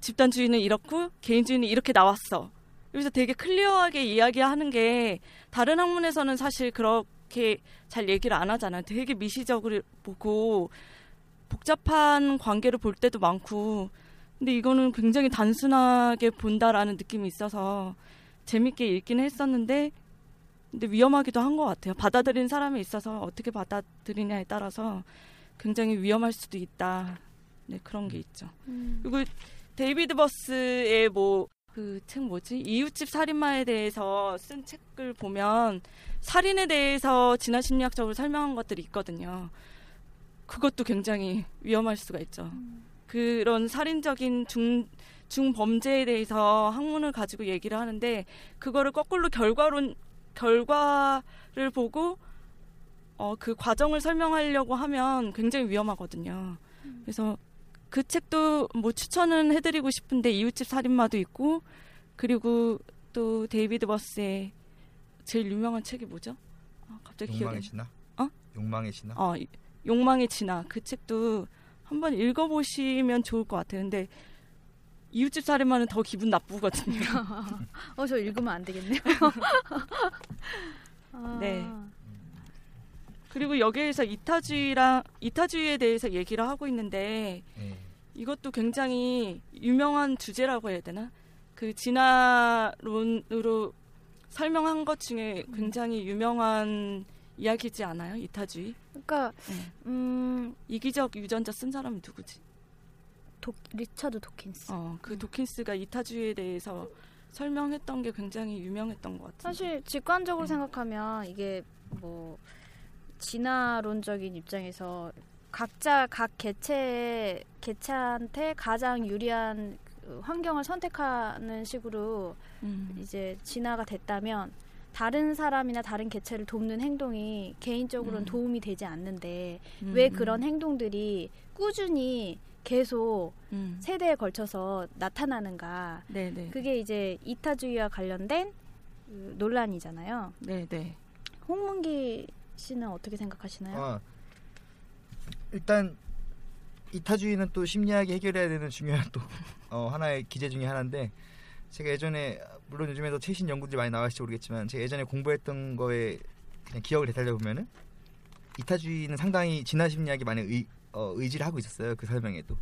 집단주의는 이렇고 개인주의는 이렇게 나왔어. 여기서 되게 클리어하게 이야기하는 게 다른 학문에서는 사실 그렇게 잘 얘기를 안 하잖아요. 되게 미시적으로 보고 복잡한 관계를 볼 때도 많고 근데 이거는 굉장히 단순하게 본다라는 느낌이 있어서 재밌게 읽기는 했었는데 근데 위험하기도 한 것 같아요. 받아들인 사람에 있어서 어떻게 받아들이냐에 따라서 굉장히 위험할 수도 있다. 네 그런 게 있죠. 음. 그리고 데이비드 버스의 뭐 그 책 뭐지 이웃집 살인마에 대해서 쓴 책을 보면 살인에 대해서 진화 심리학적으로 설명한 것들이 있거든요. 그것도 굉장히 위험할 수가 있죠. 그런 살인적인 중 중범죄에 대해서 학문을 가지고 얘기를 하는데 그거를 거꾸로 결과론 결과를 보고 어, 그 과정을 설명하려고 하면 굉장히 위험하거든요. 그래서 그 책도 뭐 추천은 해드리고 싶은데 이웃집 살인마도 있고 그리고 또 데이비드 버스의 제일 유명한 책이 뭐죠? 아, 갑자기 기억이 욕망의 안 신화? 어? 욕망의 신화? 어, 이- 욕망의 진화 그 책도 한번 읽어보시면 좋을 것 같아요. 근데 이웃집 살인마는 더 기분 나쁘거든요. 어, 저 읽으면 안 되겠네요. 아, 네. 그리고 여기에서 이타주의랑 이타주의에 대해서 얘기를 하고 있는데 예. 이것도 굉장히 유명한 주제라고 해야 되나? 그 진화론으로 설명한 것 중에 굉장히 유명한 이야기지 않아요? 이타주의? 그러니까 네. 음, 이기적 유전자 쓴 사람은 누구지? 도, 리처드 도킨스. 어, 그 도킨스가 이타주의에 대해서 설명했던 게 굉장히 유명했던 것 같아요. 사실 직관적으로 음. 생각하면 이게 뭐 진화론적인 입장에서 각자 각 개체 개체한테 가장 유리한 그 환경을 선택하는 식으로 음, 이제 진화가 됐다면 다른 사람이나 다른 개체를 돕는 행동이 개인적으로는 음. 도움이 되지 않는데 음, 왜 음, 그런 행동들이 꾸준히 계속 음, 세대에 걸쳐서 나타나는가 네네, 그게 이제 이타주의와 관련된 그 논란이잖아요. 네네. 홍문기 씨는 어떻게 생각하시나요? 아, 일단 이타주의는 또 심리학이 해결해야 되는 중요한 또 어, 하나의 기제 중에 하나인데 제가 예전에 물론 요즘에도 최신 연구들이 많이 나왔을지 모르겠지만 제가 예전에 공부했던 거에 그냥 기억을 되살려 보면은 이타주의는 상당히 진화 심리학이 많이 의, 어, 의지를 하고 있었어요 그 설명에도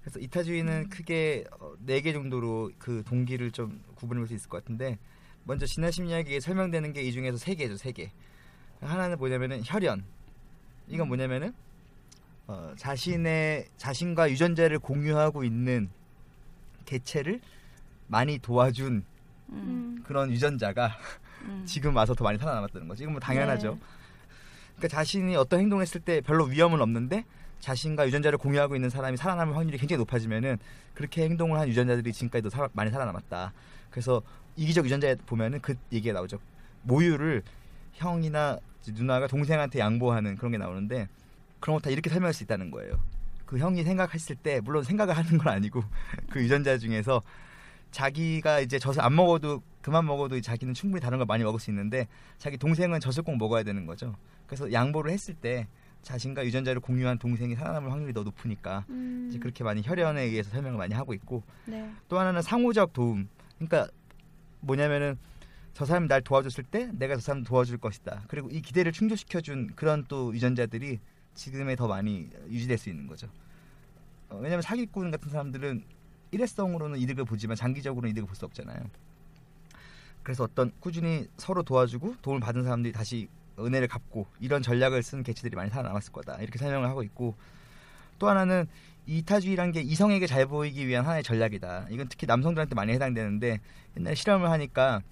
그래서 이타주의는 크게 어, 네개 정도로 그 동기를 좀 구분해 볼 수 있을 것 같은데 먼저 진화 심리학에 설명되는 게 이 중에서 세 개죠 세 개. 하나는 뭐냐면은 혈연. 이건 뭐냐면은 어, 자신의 자신과 유전자를 공유하고 있는 개체를 많이 도와준 음, 그런 유전자가 음. 지금 와서 더 많이 살아남았다는 거지. 이건 뭐 당연하죠. 네. 그러니까 자신이 어떤 행동을 했을 때 별로 위험은 없는데 자신과 유전자를 공유하고 있는 사람이 살아남을 확률이 굉장히 높아지면은 그렇게 행동을 한 유전자들이 지금까지도 살- 많이 살아남았다. 그래서 이기적 유전자에 보면은 그 얘기가 나오죠. 모유를 형이나 누나가 동생한테 양보하는 그런 게 나오는데 그런 거 다 이렇게 설명할 수 있다는 거예요. 그 형이 생각했을 때 물론 생각을 하는 건 아니고 그 유전자 중에서 자기가 이제 젖을 안 먹어도 그만 먹어도 자기는 충분히 다른 걸 많이 먹을 수 있는데 자기 동생은 젖을 꼭 먹어야 되는 거죠. 그래서 양보를 했을 때 자신과 유전자를 공유한 동생이 살아남을 확률이 더 높으니까 음, 이제 그렇게 많이 혈연에 의해서 설명을 많이 하고 있고 네. 또 하나는 상호적 도움. 그러니까 뭐냐면은 저 사람이 날 도와줬을 때 내가 저 사람 도와줄 것이다. 그리고 이 기대를 충족시켜준 그런 또 유전자들이 지금에 더 많이 유지될 수 있는 거죠. 어, 왜냐하면 사기꾼 같은 사람들은 일회성으로는 이득을 보지만 장기적으로는 이득을 볼 수 없잖아요. 그래서 어떤 꾸준히 서로 도와주고 도움을 받은 사람들이 다시 은혜를 갚고 이런 전략을 쓴 개체들이 많이 살아남았을 거다. 이렇게 설명을 하고 있고 또 하나는 이타주의란 게 이성에게 잘 보이기 위한 하나의 전략이다. 이건 특히 남성들한테 많이 해당되는데 옛날에 실험을 하니까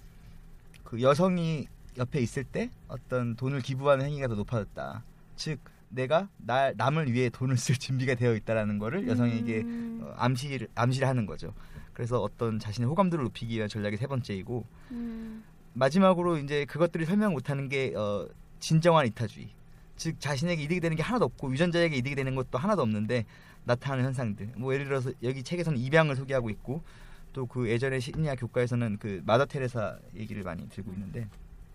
그 여성이 옆에 있을 때 어떤 돈을 기부하는 행위가 더 높아졌다. 즉 내가 나 남을 위해 돈을 쓸 준비가 되어 있다라는 거를 여성에게 음. 어, 암시를 암시를 하는 거죠. 그래서 어떤 자신의 호감도를 높이기 위한 전략이 세 번째이고 음. 마지막으로 이제 그것들이 설명 못하는 게 어, 진정한 이타주의. 즉 자신에게 이득이 되는 게 하나도 없고 유전자에게 이득이 되는 것도 하나도 없는데 나타나는 현상들. 뭐 예를 들어서 여기 책에서는 입양을 소개하고 있고 또 그 예전에 심리학 교과에서는 그 마더 테레사 얘기를 많이 들고 있는데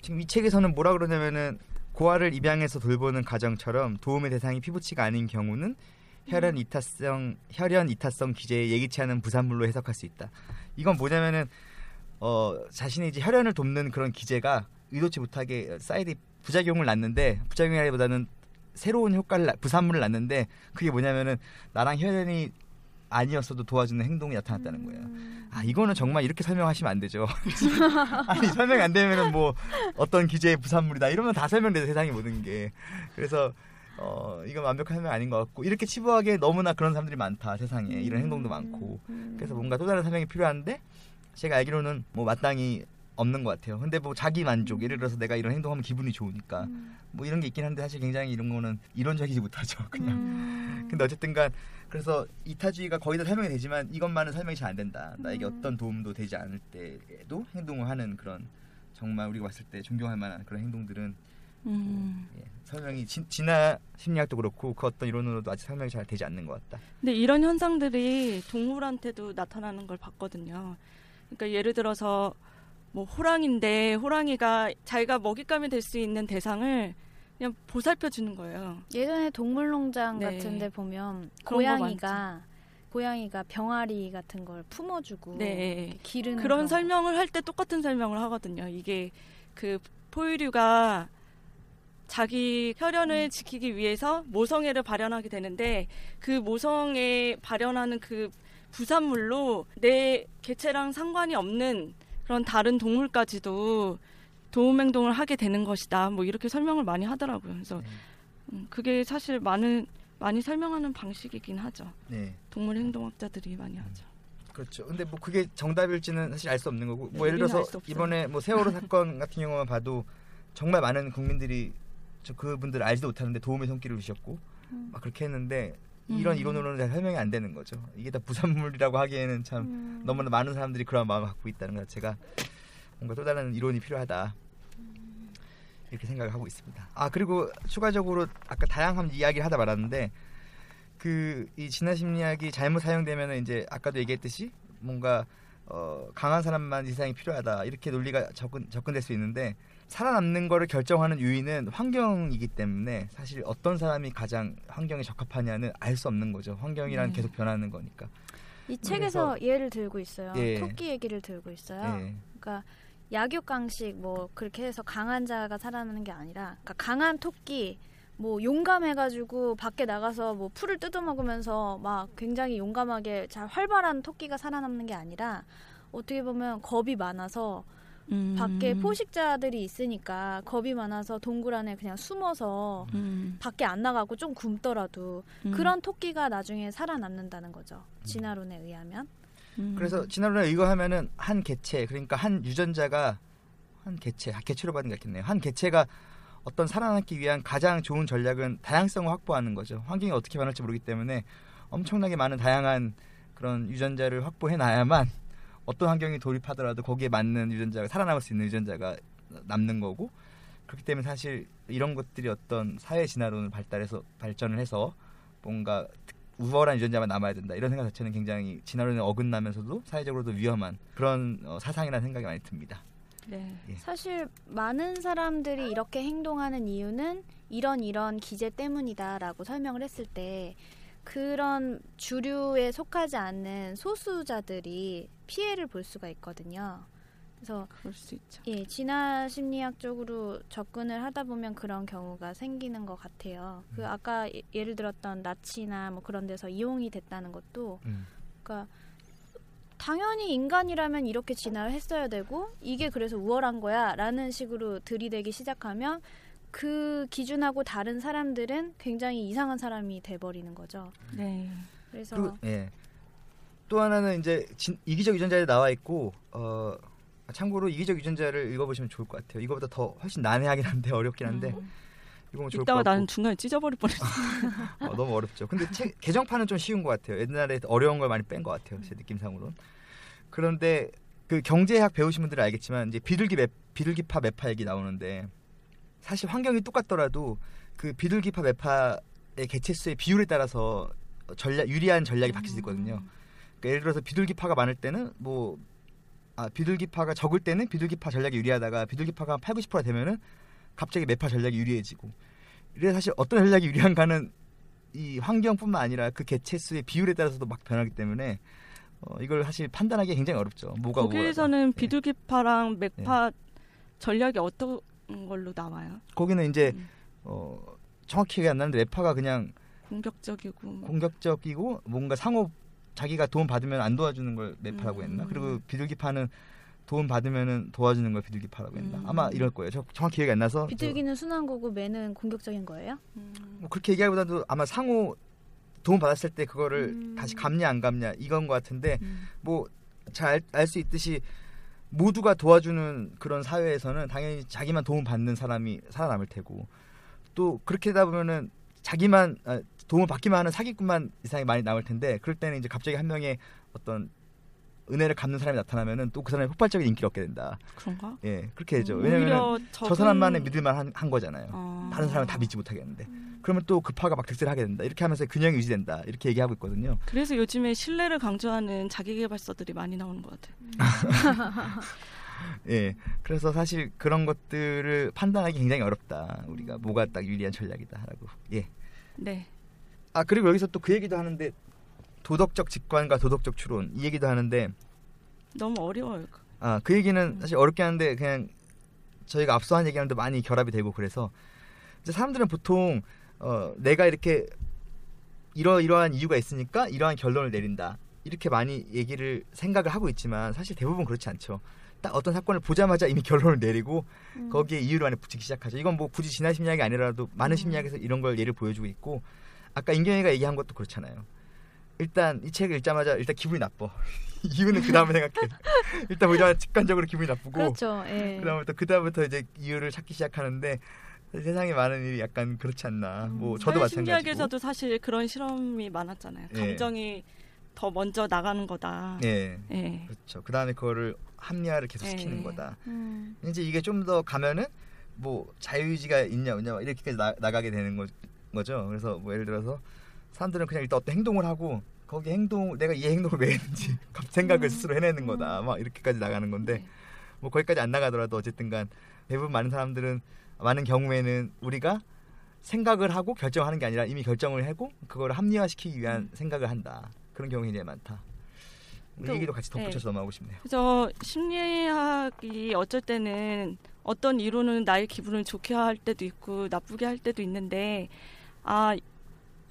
지금 이 책에서는 뭐라 그러냐면은 고아를 입양해서 돌보는 가정처럼 도움의 대상이 피붙이가 아닌 경우는 혈연 이타성 혈연 이타성 기제의 예기치 않은 부산물로 해석할 수 있다. 이건 뭐냐면은 어 자신이 이제 혈연을 돕는 그런 기제가 의도치 못하게 사이드 부작용을 낳는데 부작용이라기보다는 새로운 효과를 낳- 부산물을 낳는데 그게 뭐냐면은 나랑 혈연이 아니었어도 도와주는 행동이 나타났다는 거예요. 아 이거는 정말 이렇게 설명하시면 안 되죠. 아니 설명이 안 되면은 뭐 어떤 기제의 부산물이다 이러면 다 설명돼서 세상의 모든 게 그래서 어 이건 완벽한 설명 아닌 것 같고 이렇게 치부하게 너무나 그런 사람들이 많다 세상에 이런 행동도 많고 그래서 뭔가 또 다른 설명이 필요한데 제가 알기로는 뭐 마땅히 없는 것 같아요. 근데 뭐 자기 만족 예를 들어서 내가 이런 행동하면 기분이 좋으니까 뭐 이런 게 있긴 한데 사실 굉장히 이런 거는 이론적이지 못하죠. 그냥 음. 근데 어쨌든간 그래서 이타주의가 거의 다 설명이 되지만 이것만은 설명이 잘 안 된다. 나에게 음. 어떤 도움도 되지 않을 때에도 행동을 하는 그런 정말 우리가 봤을 때 존경할 만한 그런 행동들은 음. 예, 설명이 진, 진화 심리학도 그렇고 그 어떤 이론으로도 아직 설명이 잘 되지 않는 것 같다. 근데 이런 현상들이 동물한테도 나타나는 걸 봤거든요. 그러니까 예를 들어서 뭐 호랑인데 호랑이가 자기가 먹잇감이 될 수 있는 대상을 그냥 보살펴 주는 거예요. 예전에 동물농장 네. 같은데 보면 고양이가 고양이가 병아리 같은 걸 품어주고 네. 기르는 그런 거. 설명을 할 때 똑같은 설명을 하거든요. 이게 그 포유류가 자기 혈연을 지키기 위해서 모성애를 발현하게 되는데 그 모성애 발현하는 그 부산물로 내 개체랑 상관이 없는 그런 다른 동물까지도 도움 행동을 하게 되는 것이다. 뭐 이렇게 설명을 많이 하더라고요. 그래서 네. 음, 그게 사실 많은 많이 설명하는 방식이긴 하죠. 네, 동물 행동학자들이 많이 하죠. 그렇죠. 근데 뭐 그게 정답일지는 사실 알 수 없는 거고 뭐 네, 예를 우리는 들어서. 이번에 뭐 세월호 사건 같은 경우만 봐도 정말 많은 국민들이 저 그분들 알지도 못하는데 도움의 손길을 주셨고 막 그렇게 했는데 이런 음. 이론으로는 잘 설명이 안 되는 거죠. 이게 다 부산물이라고 하기에는 참 음. 너무나 많은 사람들이 그런 마음을 갖고 있다는 것 자체가 뭔가 또 다른 이론이 필요하다. 이렇게 생각을 하고 있습니다. 아 그리고 추가적으로 아까 다양한 이야기를 하다 말았는데 그 이 진화 심리학이 잘못 사용되면 이제 아까도 얘기했듯이 뭔가 어, 강한 사람만 이 세상이 필요하다 이렇게 논리가 접근 접근될 수 있는데 살아남는 거를 결정하는 요인은 환경이기 때문에 사실 어떤 사람이 가장 환경에 적합하냐는 알 수 없는 거죠. 환경이란 네. 계속 변하는 거니까. 이 책에서 예를 들고 있어요. 예. 토끼 얘기를 들고 있어요. 예. 그러니까 약육강식 뭐 그렇게 해서 강한 자가 살아나는 게 아니라 그러니까 강한 토끼 뭐 용감해가지고 밖에 나가서 뭐 풀을 뜯어먹으면서 막 굉장히 용감하게 잘 활발한 토끼가 살아남는 게 아니라 어떻게 보면 겁이 많아서 음. 밖에 포식자들이 있으니까 겁이 많아서 동굴 안에 그냥 숨어서 음. 밖에 안 나가고 좀 굶더라도 음. 그런 토끼가 나중에 살아남는다는 거죠. 진화론에 의하면. 음. 그래서 진화론에 의거하면은 한 개체 그러니까 한 유전자가 한 개체 아, 개체로 받는 게 겠네요. 한 개체가 어떤 살아남기 위한 가장 좋은 전략은 다양성을 확보하는 거죠. 환경이 어떻게 변할지 모르기 때문에 엄청나게 많은 다양한 그런 유전자를 확보해 놔야만 어떤 환경이 돌입하더라도 거기에 맞는 유전자가 살아남을 수 있는 유전자가 남는 거고 그렇기 때문에 사실 이런 것들이 어떤 사회 진화론을 발달해서 발전을 해서 뭔가 특- 우월한 유전자만 남아야 된다 이런 생각 자체는 굉장히 진화론에 어긋나면서도 사회적으로도 위험한 그런 어, 사상이라는 생각이 많이 듭니다. 네. 예. 사실 많은 사람들이 이렇게 행동하는 이유는 이런 이런 기제 때문이다라고 설명을 했을 때 그런 주류에 속하지 않는 소수자들이 피해를 볼 수가 있거든요. 그래서 그럴 수 있죠. 예, 진화 심리학적으로 접근을 하다 보면 그런 경우가 생기는 것 같아요. 그 아까 예- 예를 들었던 나치나 뭐 그런 데서 이용이 됐다는 것도 음. 그러니까 당연히 인간이라면 이렇게 진화를 했어야 되고 이게 그래서 우월한 거야라는 식으로 들이대기 시작하면 그 기준하고 다른 사람들은 굉장히 이상한 사람이 돼버리는 거죠. 네. 그래서 그리고 예. 또 하나는 이제 진- 이기적 유전자에 나와 있고 어 참고로 이기적 유전자를 읽어보시면 좋을 것 같아요. 이거보다 더 훨씬 난해하긴 한데 어렵긴 한데 음. 읽으면 좋을 같고 나는 중간에 찢어버릴 뻔했어. 어, 너무 어렵죠. 근데 책, 개정판은 좀 쉬운 것 같아요. 옛날에 어려운 걸 많이 뺀 것 같아요. 제 느낌상으로는. 그런데 그 경제학 배우신 분들은 알겠지만 이제 비둘기 맵, 비둘기파 매파 얘기 나오는데 사실 환경이 똑같더라도 그 비둘기파 매파의 개체수의 비율에 따라서 전략 유리한 전략이 바뀔 수 있거든요. 그러니까 예를 들어서 비둘기파가 많을 때는 뭐 아, 비둘기파가 적을 때는 비둘기파 전략이 유리하다가 비둘기파가 8, 90%가 되면은 갑자기 매파 전략이 유리해지고 이래 사실 어떤 전략이 유리한가는 이 환경뿐만 아니라 그 개체수의 비율에 따라서도 막 변하기 때문에 어, 이걸 사실 판단하기 굉장히 어렵죠. 뭐가 거기에서는 뭐가. 네. 비둘기파랑 맥파 전략이 어떤 걸로 나와요? 거기는 이제 음, 어, 정확히 기억이 안 나는데 매파가 그냥 공격적이고 뭐. 공격적이고 뭔가 상호 자기가 도움 받으면 안 도와주는 걸 매파라고 했나? 음. 그리고 비둘기파는 도움 받으면은 도와주는 걸 비둘기파라고 했나? 음. 아마 이럴 거예요. 저 정확히 기억이 안 나서 비둘기는 순한 거고 매는 공격적인 거예요? 음. 뭐 그렇게 얘기하기보다도 아마 상호 도움 받았을 때 그거를 음. 다시 갚냐 안 갚냐 이건 것 같은데 음. 뭐잘 알 수 있듯이 모두가 도와주는 그런 사회에서는 당연히 자기만 도움 받는 사람이 살아남을 테고 또 그렇게 되다 보면은 자기만 아, 도움을 받기만 하는 사기꾼만 이상이 많이 남을 텐데 그럴 때는 이제 갑자기 한 명의 어떤 은혜를 갚는 사람이 나타나면은 또 그 사람이 폭발적인 인기를 얻게 된다. 그런가? 예, 그렇게 되죠. 음, 왜냐면은 오히려 저 적은- 사람만의 믿을만 한, 한 거잖아요. 어. 다른 사람은 다 믿지 못하겠는데. 그러면 또 급파가 막 득세를 하게 된다. 이렇게 하면서 균형이 유지된다. 이렇게 얘기하고 있거든요. 그래서 요즘에 신뢰를 강조하는 자기개발서들이 많이 나오는 것 같아요. 예. 그래서 사실 그런 것들을 판단하기 굉장히 어렵다. 우리가 뭐가 딱 유리한 전략이다라고. 예. 네. 아 그리고 여기서 또 그 얘기도 하는데 도덕적 직관과 도덕적 추론 이 얘기도 하는데 너무 어려워요. 아 그 얘기는 사실 어렵게 하는데 그냥 저희가 앞서 한 얘기하는데 많이 결합이 되고 그래서 이제 사람들은 보통 어 내가 이렇게 이러 이러한 이유가 있으니까 이러한 결론을 내린다 이렇게 많이 얘기를 생각을 하고 있지만 사실 대부분 그렇지 않죠. 딱 어떤 사건을 보자마자 이미 결론을 내리고 음. 거기에 이유를 안에 붙이기 시작하죠. 이건 뭐 굳이 진화 심리학이 아니라도 많은 심리학에서 이런 걸 예를 보여주고 있고 아까 임경희가 얘기한 것도 그렇잖아요. 일단 이 책을 읽자마자 일단 기분이 나빠. 이유는 그 다음에 생각해. 일단 보자마자 직관적으로 기분이 나쁘고 그렇죠. 예. 그다음부터 그다음부터 이제 이유를 찾기 시작하는데 세상에 많은 일이 약간 그렇지 않나. 뭐 저도 마찬가지고. 심리학에서도 사실 그런 실험이 많았잖아요. 예. 감정이 더 먼저 나가는 거다. 예. 예. 그렇죠. 그다음에 그거를 합리화를 계속 시키는 예. 거다. 음. 이제 이게 좀 더 가면은 뭐 자유의지가 있냐 없냐 이렇게까지 나, 나가게 되는 거, 거죠. 그래서 뭐 예를 들어서 사람들은 그냥 일단 어떤 행동을 하고 거기 행동 내가 이 행동을 왜 했는지 생각을 스스로 해내는 거다. 막 이렇게까지 나가는 건데 네. 뭐 거기까지 안 나가더라도 어쨌든간 대부분 많은 사람들은 많은 경우에는 우리가 생각을 하고 결정하는 게 아니라 이미 결정을 하고 그거를 합리화시키기 위한 생각을 한다. 그런 경우가 굉장히 많다. 이 또, 얘기도 같이 덧붙여서 넘어가고 싶네요. 그래서 심리학이 어쩔 때는 어떤 이론은 나의 기분을 좋게 할 때도 있고 나쁘게 할 때도 있는데 아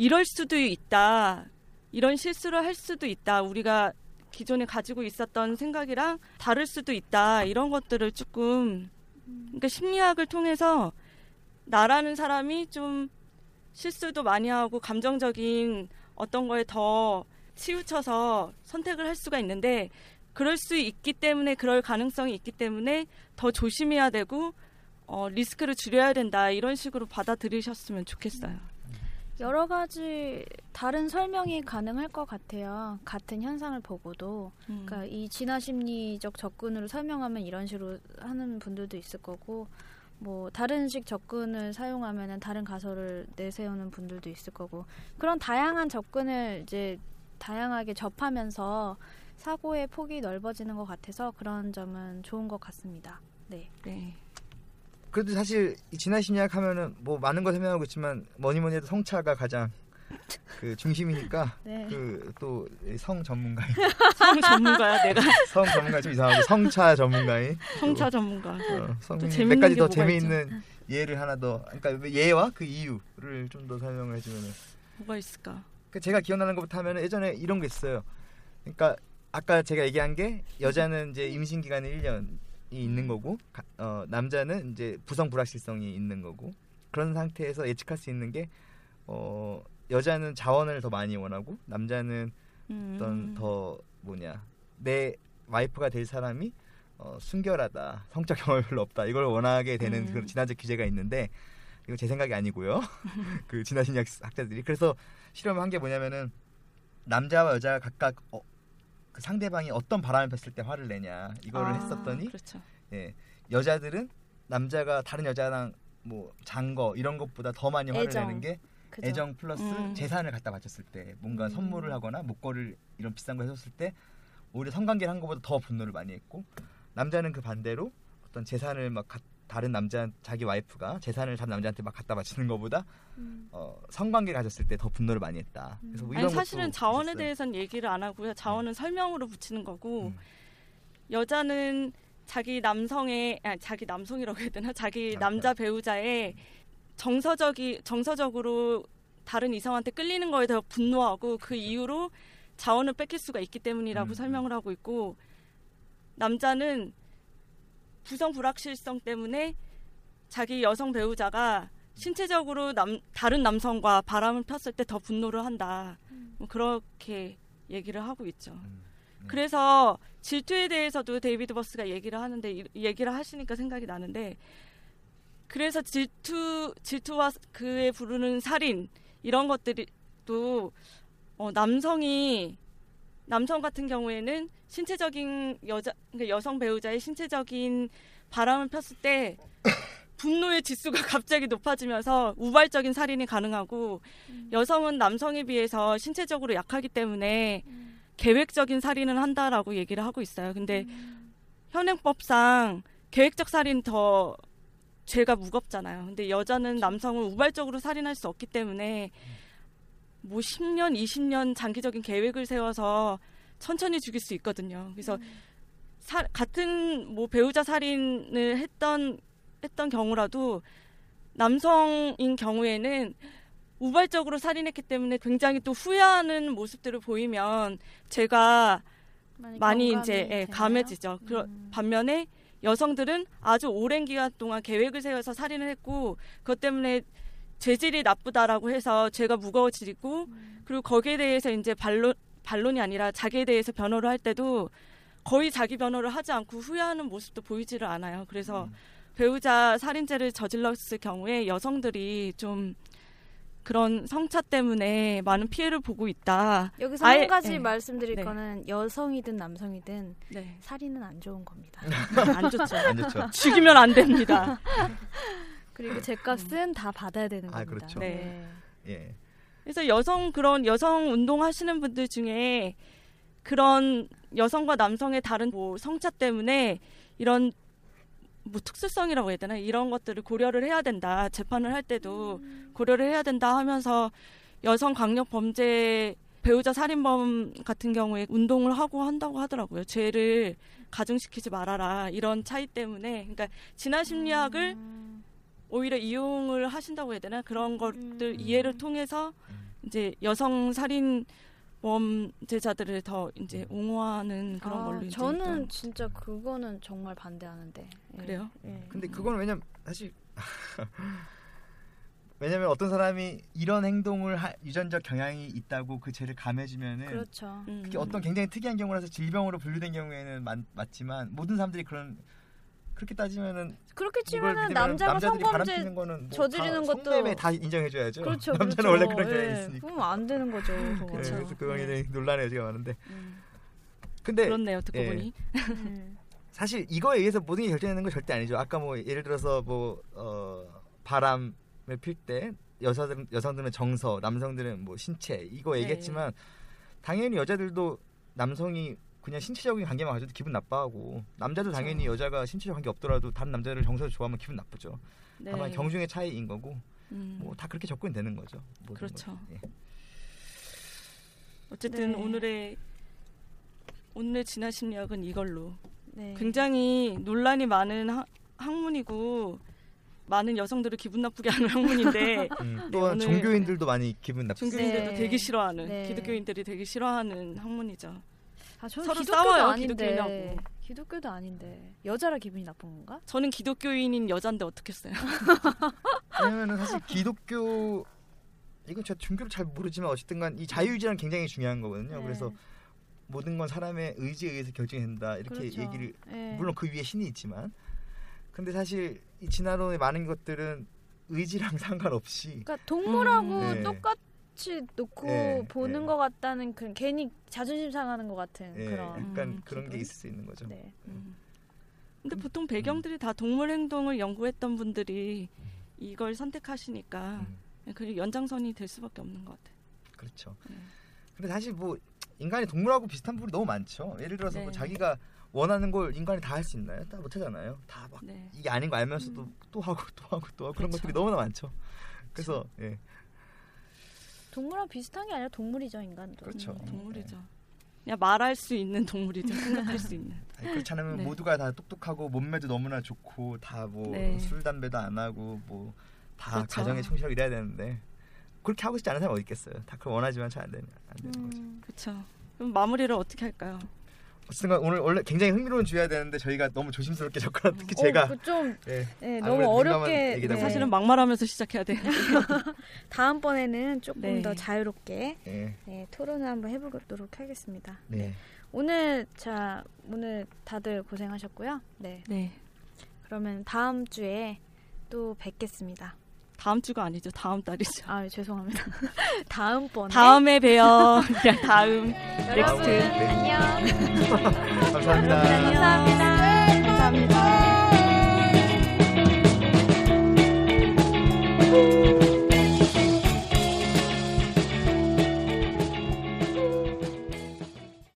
이럴 수도 있다. 이런 실수를 할 수도 있다. 우리가 기존에 가지고 있었던 생각이랑 다를 수도 있다. 이런 것들을 조금 그러니까 심리학을 통해서 나라는 사람이 좀 실수도 많이 하고 감정적인 어떤 거에 더 치우쳐서 선택을 할 수가 있는데 그럴 수 있기 때문에 그럴 가능성이 있기 때문에 더 조심해야 되고 어, 리스크를 줄여야 된다. 이런 식으로 받아들이셨으면 좋겠어요. 여러 가지 다른 설명이 가능할 것 같아요. 같은 현상을 보고도. 음. 그러니까 이 진화 심리적 접근으로 설명하면 이런 식으로 하는 분들도 있을 거고 뭐 다른 식 접근을 사용하면은 다른 가설을 내세우는 분들도 있을 거고 그런 다양한 접근을 이제 다양하게 접하면서 사고의 폭이 넓어지는 것 같아서 그런 점은 좋은 것 같습니다. 네. 네. 그래도 사실 이 진화 심리학 하면은 뭐 많은 걸 설명하고 있지만 뭐니 뭐니 해도 성차가 가장 그 중심이니까 네. 그또 성 전문가인 성 전문가야 내가 성 전문가 좀 이상하고 성차 전문가인 성차 전문가. 어, 몇 가지 게더 재미있는 예를 하나 더 그러니까 예와 그 이유를 좀 더 설명을 해주면은 뭐가 있을까? 그 제가 기억나는 것부터 하면 은 예전에 이런 게 있어요. 그러니까 아까 제가 얘기한 게 여자는 이제 임신 기간이 1년이 있는 거고 가- 어, 남자는 이제 부성 불확실성이 있는 거고 그런 상태에서 예측할 수 있는 게 어, 여자는 자원을 더 많이 원하고 남자는 음. 어떤 더 뭐냐 내 와이프가 될 사람이 어, 순결하다 성적 경험이 별로 없다 이걸 원하게 되는 음. 그런 진화적 규제가 있는데 이거 제 생각이 아니고요. 그 진화심리학 학자들이 그래서 실험을 한 게 뭐냐면은 남자와 여자 각각 어, 그 상대방이 어떤 바람을 폈을 때 화를 내냐 이거를 아, 했었더니 그렇죠. 예, 여자들은 남자가 다른 여자랑 뭐 잔거 이런 것보다 더 많이 화를 애정. 내는 게 그죠? 애정 플러스 음. 재산을 갖다 바쳤을 때 뭔가 음. 선물을 하거나 목걸이를 이런 비싼 걸 해줬을 때 오히려 성관계를 한 것보다 더 분노를 많이 했고 남자는 그 반대로 어떤 재산을 막 가- 다른 남자 자기 와이프가 재산을 다른 남자한테 막 갖다 바치는 것보다 음. 어, 성관계 가졌을 때 더 분노를 많이 했다. 그래서 뭐 이런 아니 사실은 자원에 있었어요. 대해서는 얘기를 안 하고요. 자원은 설명으로 붙이는 거고 음. 여자는 자기 남성의 아 자기 남성이라고 해야 되나? 자기 남편. 남자 배우자의 정서적이 정서적으로 다른 이성한테 끌리는 거에 더 분노하고 그 이유로 자원을 뺏길 수가 있기 때문이라고 음, 설명을 하고 있고 남자는 부성 불확실성 때문에 자기 여성 배우자가 신체적으로 남, 다른 남성과 바람을 폈을 때 더 분노를 한다. 뭐 그렇게 얘기를 하고 있죠. 음. 음. 그래서 질투에 대해서도 데이비드 버스가 얘기를 하는데 이- 얘기를 하시니까 생각이 나는데 그래서 질투 질투와 그에 부르는 살인 이런 것들이 또 어, 남성이 남성 같은 경우에는 신체적인 여자 그러니까 여성 배우자의 신체적인 바람을 폈을 때 분노의 지수가 갑자기 높아지면서 우발적인 살인이 가능하고 여성은 남성에 비해서 신체적으로 약하기 때문에 계획적인 살인을 한다라고 얘기를 하고 있어요. 근데 현행법상 계획적 살인 더 죄가 무겁잖아요. 근데 여자는 남성을 우발적으로 살인할 수 없기 때문에 뭐 10년, 20년 장기적인 계획을 세워서 천천히 죽일 수 있거든요. 그래서 사- 같은 뭐 배우자 살인을 했던 했던 경우라도 남성인 경우에는 우발적으로 살인했기 때문에 굉장히 또 후회하는 모습들을 보이면 제가 많이 이제 예, 감해지죠. 그러, 음. 반면에 여성들은 아주 오랜 기간 동안 계획을 세워서 살인을 했고 그것 때문에 재질이 나쁘다라고 해서 죄가 무거워지고 그리고 거기에 대해서 이제 반론 반론이 아니라 자기에 대해서 변호를 할 때도 거의 자기 변호를 하지 않고 후회하는 모습도 보이지를 않아요. 그래서 음. 배우자 살인죄를 저질렀을 경우에 여성들이 좀 그런 성차 때문에 많은 피해를 보고 있다. 여기서 아예- 한 가지 예. 말씀드릴 네. 거는 여성이든 남성이든 네, 살인은 안 좋은 겁니다. 안 좋죠. 안 좋죠. 죽이면 안 됩니다. 그리고 제 값은 다 받아야 되는 아, 겁니다. 그렇죠. 네. 예. 그래서 여성 그런 여성 운동 하시는 분들 중에 그런 여성과 남성의 다른 뭐 성차 때문에 이런 뭐 특수성이라고 해야 되나 이런 것들을 고려를 해야 된다 재판을 할 때도 고려를 해야 된다 하면서 여성 강력 범죄 배우자 살인범 같은 경우에 운동을 하고 한다고 하더라고요 죄를 가중시키지 말아라 이런 차이 때문에 그러니까 진화 심리학을 음. 오히려 이용을 하신다고 해야 되나 그런 것들 음. 이해를 통해서 이제 여성 살인 범죄자들을 더 이제 옹호하는 그런 아, 걸로 이제 저는 진짜 그거는 정말 반대하는데. 예. 그래요? 예. 근데 그건 왜냐면 사실 왜냐면 어떤 사람이 이런 행동을 할 유전적 경향이 있다고 그 죄를 감해주면은 그렇죠. 음. 그게 어떤 굉장히 특이한 경우라서 질병으로 분류된 경우에는 맞, 맞지만 모든 사람들이 그런 그렇게 따지면은 그렇게 치면은 남자가 성범죄 거는 뭐 저지르는 다 것도- 성매매 다 인정해줘야죠. 그렇죠. 남자는 그렇죠. 원래 그런 경향이 예. 있으니까. 그러면 안 되는 거죠. 그렇죠. 그래서 그거 네. 굉장히 논란의 여지가 많은데 음. 근데 그렇네요 듣고 예. 보니 음. 사실 이거에 의해서 모든 게 결정되는 건 절대 아니죠. 아까 뭐 예를 들어서 뭐 어, 바람을 필 때 여자들은 여성들은 정서, 남성들은 뭐 신체 이거 네. 얘기했지만 당연히 여자들도 남성이 그냥 신체적인 관계만 가져도 기분 나빠하고 남자도 그렇죠. 당연히 여자가 신체적 관계 없더라도 다른 남자를 정서를 좋아하면 기분 나쁘죠. 네. 다만 경중의 차이인 거고 음. 뭐다 그렇게 접근이 되는 거죠. 그렇죠. 예. 어쨌든 네. 오늘의 오늘의 진화 심리학은 이걸로 네. 굉장히 논란이 많은 하- 학문이고 많은 여성들을 기분 나쁘게 하는 학문인데 음, 또한 오늘- 종교인들도 많이 기분 나쁘. 종교인들도 네. 되게 싫어하는 네. 기독교인들이 되게 싫어하는 학문이죠. 아, 저는 서로 기독교도 싸워요, 아닌데. 기독교인하고. 기독교도 아닌데 여자라 기분이 나쁜 건가? 저는 기독교인인 여잔데 어떻겠어요? 왜냐면은 사실 기독교 이건 제가 종교를 잘 모르지만 어쨌든간 이 자유의지란 굉장히 중요한 거거든요. 네. 그래서 모든 건 사람의 의지에 의해서 결정이 된다 이렇게 그렇죠. 얘기를 예. 물론 그 위에 신이 있지만 근데 사실 이 진화론의 많은 것들은 의지랑 상관없이 그러니까 동물하고 음. 네. 똑같 이 놓고 네, 보는 네. 것 같다는 그 괜히 자존심 상하는 것 같은 예, 그런. 약간 음, 그런 게 기분? 있을 수 있는 거죠. 네. 음. 근데 보통 배경들이 다 동물 행동을 연구했던 분들이 이걸 선택하시니까 음, 그 연장선이 될 수밖에 없는 것 같아요. 그렇죠. 음. 근데 사실 뭐 인간이 동물하고 비슷한 부분이 너무 많죠. 예를 들어서 뭐 네. 자기가 원하는 걸 인간이 다 할 수 있나요? 다 못하잖아요. 다막 네. 이게 아닌 거 알면서도 또 하고 또 하고 또 하고 그런 그렇죠. 것들이 너무나 많죠. 그래서 예, 동물하고 비슷한 게 아니라 동물이죠 인간도. 그렇죠. 음, 동물이죠. 그냥 말할 수 있는 동물이죠. 생각할 수 있는. 아니, 그렇지 않으면 네. 모두가 다 똑똑하고 몸매도 너무나 좋고 다뭐 네. 술 담배도 안 하고 뭐다 그렇죠. 가정에 충실하고 이래야 되는데 그렇게 하고 싶지 않은 사람이 어디 있겠어요. 다 그걸 원하지만 잘 안 되는 안 되는 거죠. 음, 그렇죠. 그럼 마무리를 어떻게 할까요? 어쨌든 오늘 원래 굉장히 흥미로운 주제야 되는데 저희가 너무 조심스럽게 접근한 특히 어, 제가 그좀 예, 네, 아무래도 너무 어렵게 네. 사실은 막말하면서 시작해야 돼요. 다음번에는 조금 네. 더 자유롭게 예, 네, 토론을 한번 해보도록 하겠습니다. 네. 오늘 자 오늘 다들 고생하셨고요. 네, 네. 그러면 다음 주에 또 뵙겠습니다. 다음 주가 아니죠. 다음 달이죠. 아 예, 죄송합니다. 다음 번 다음에 봬요. 그냥 네, 다음. 네, next. 네. 안녕. 감사합니다. 감사합니다. 감사합니다.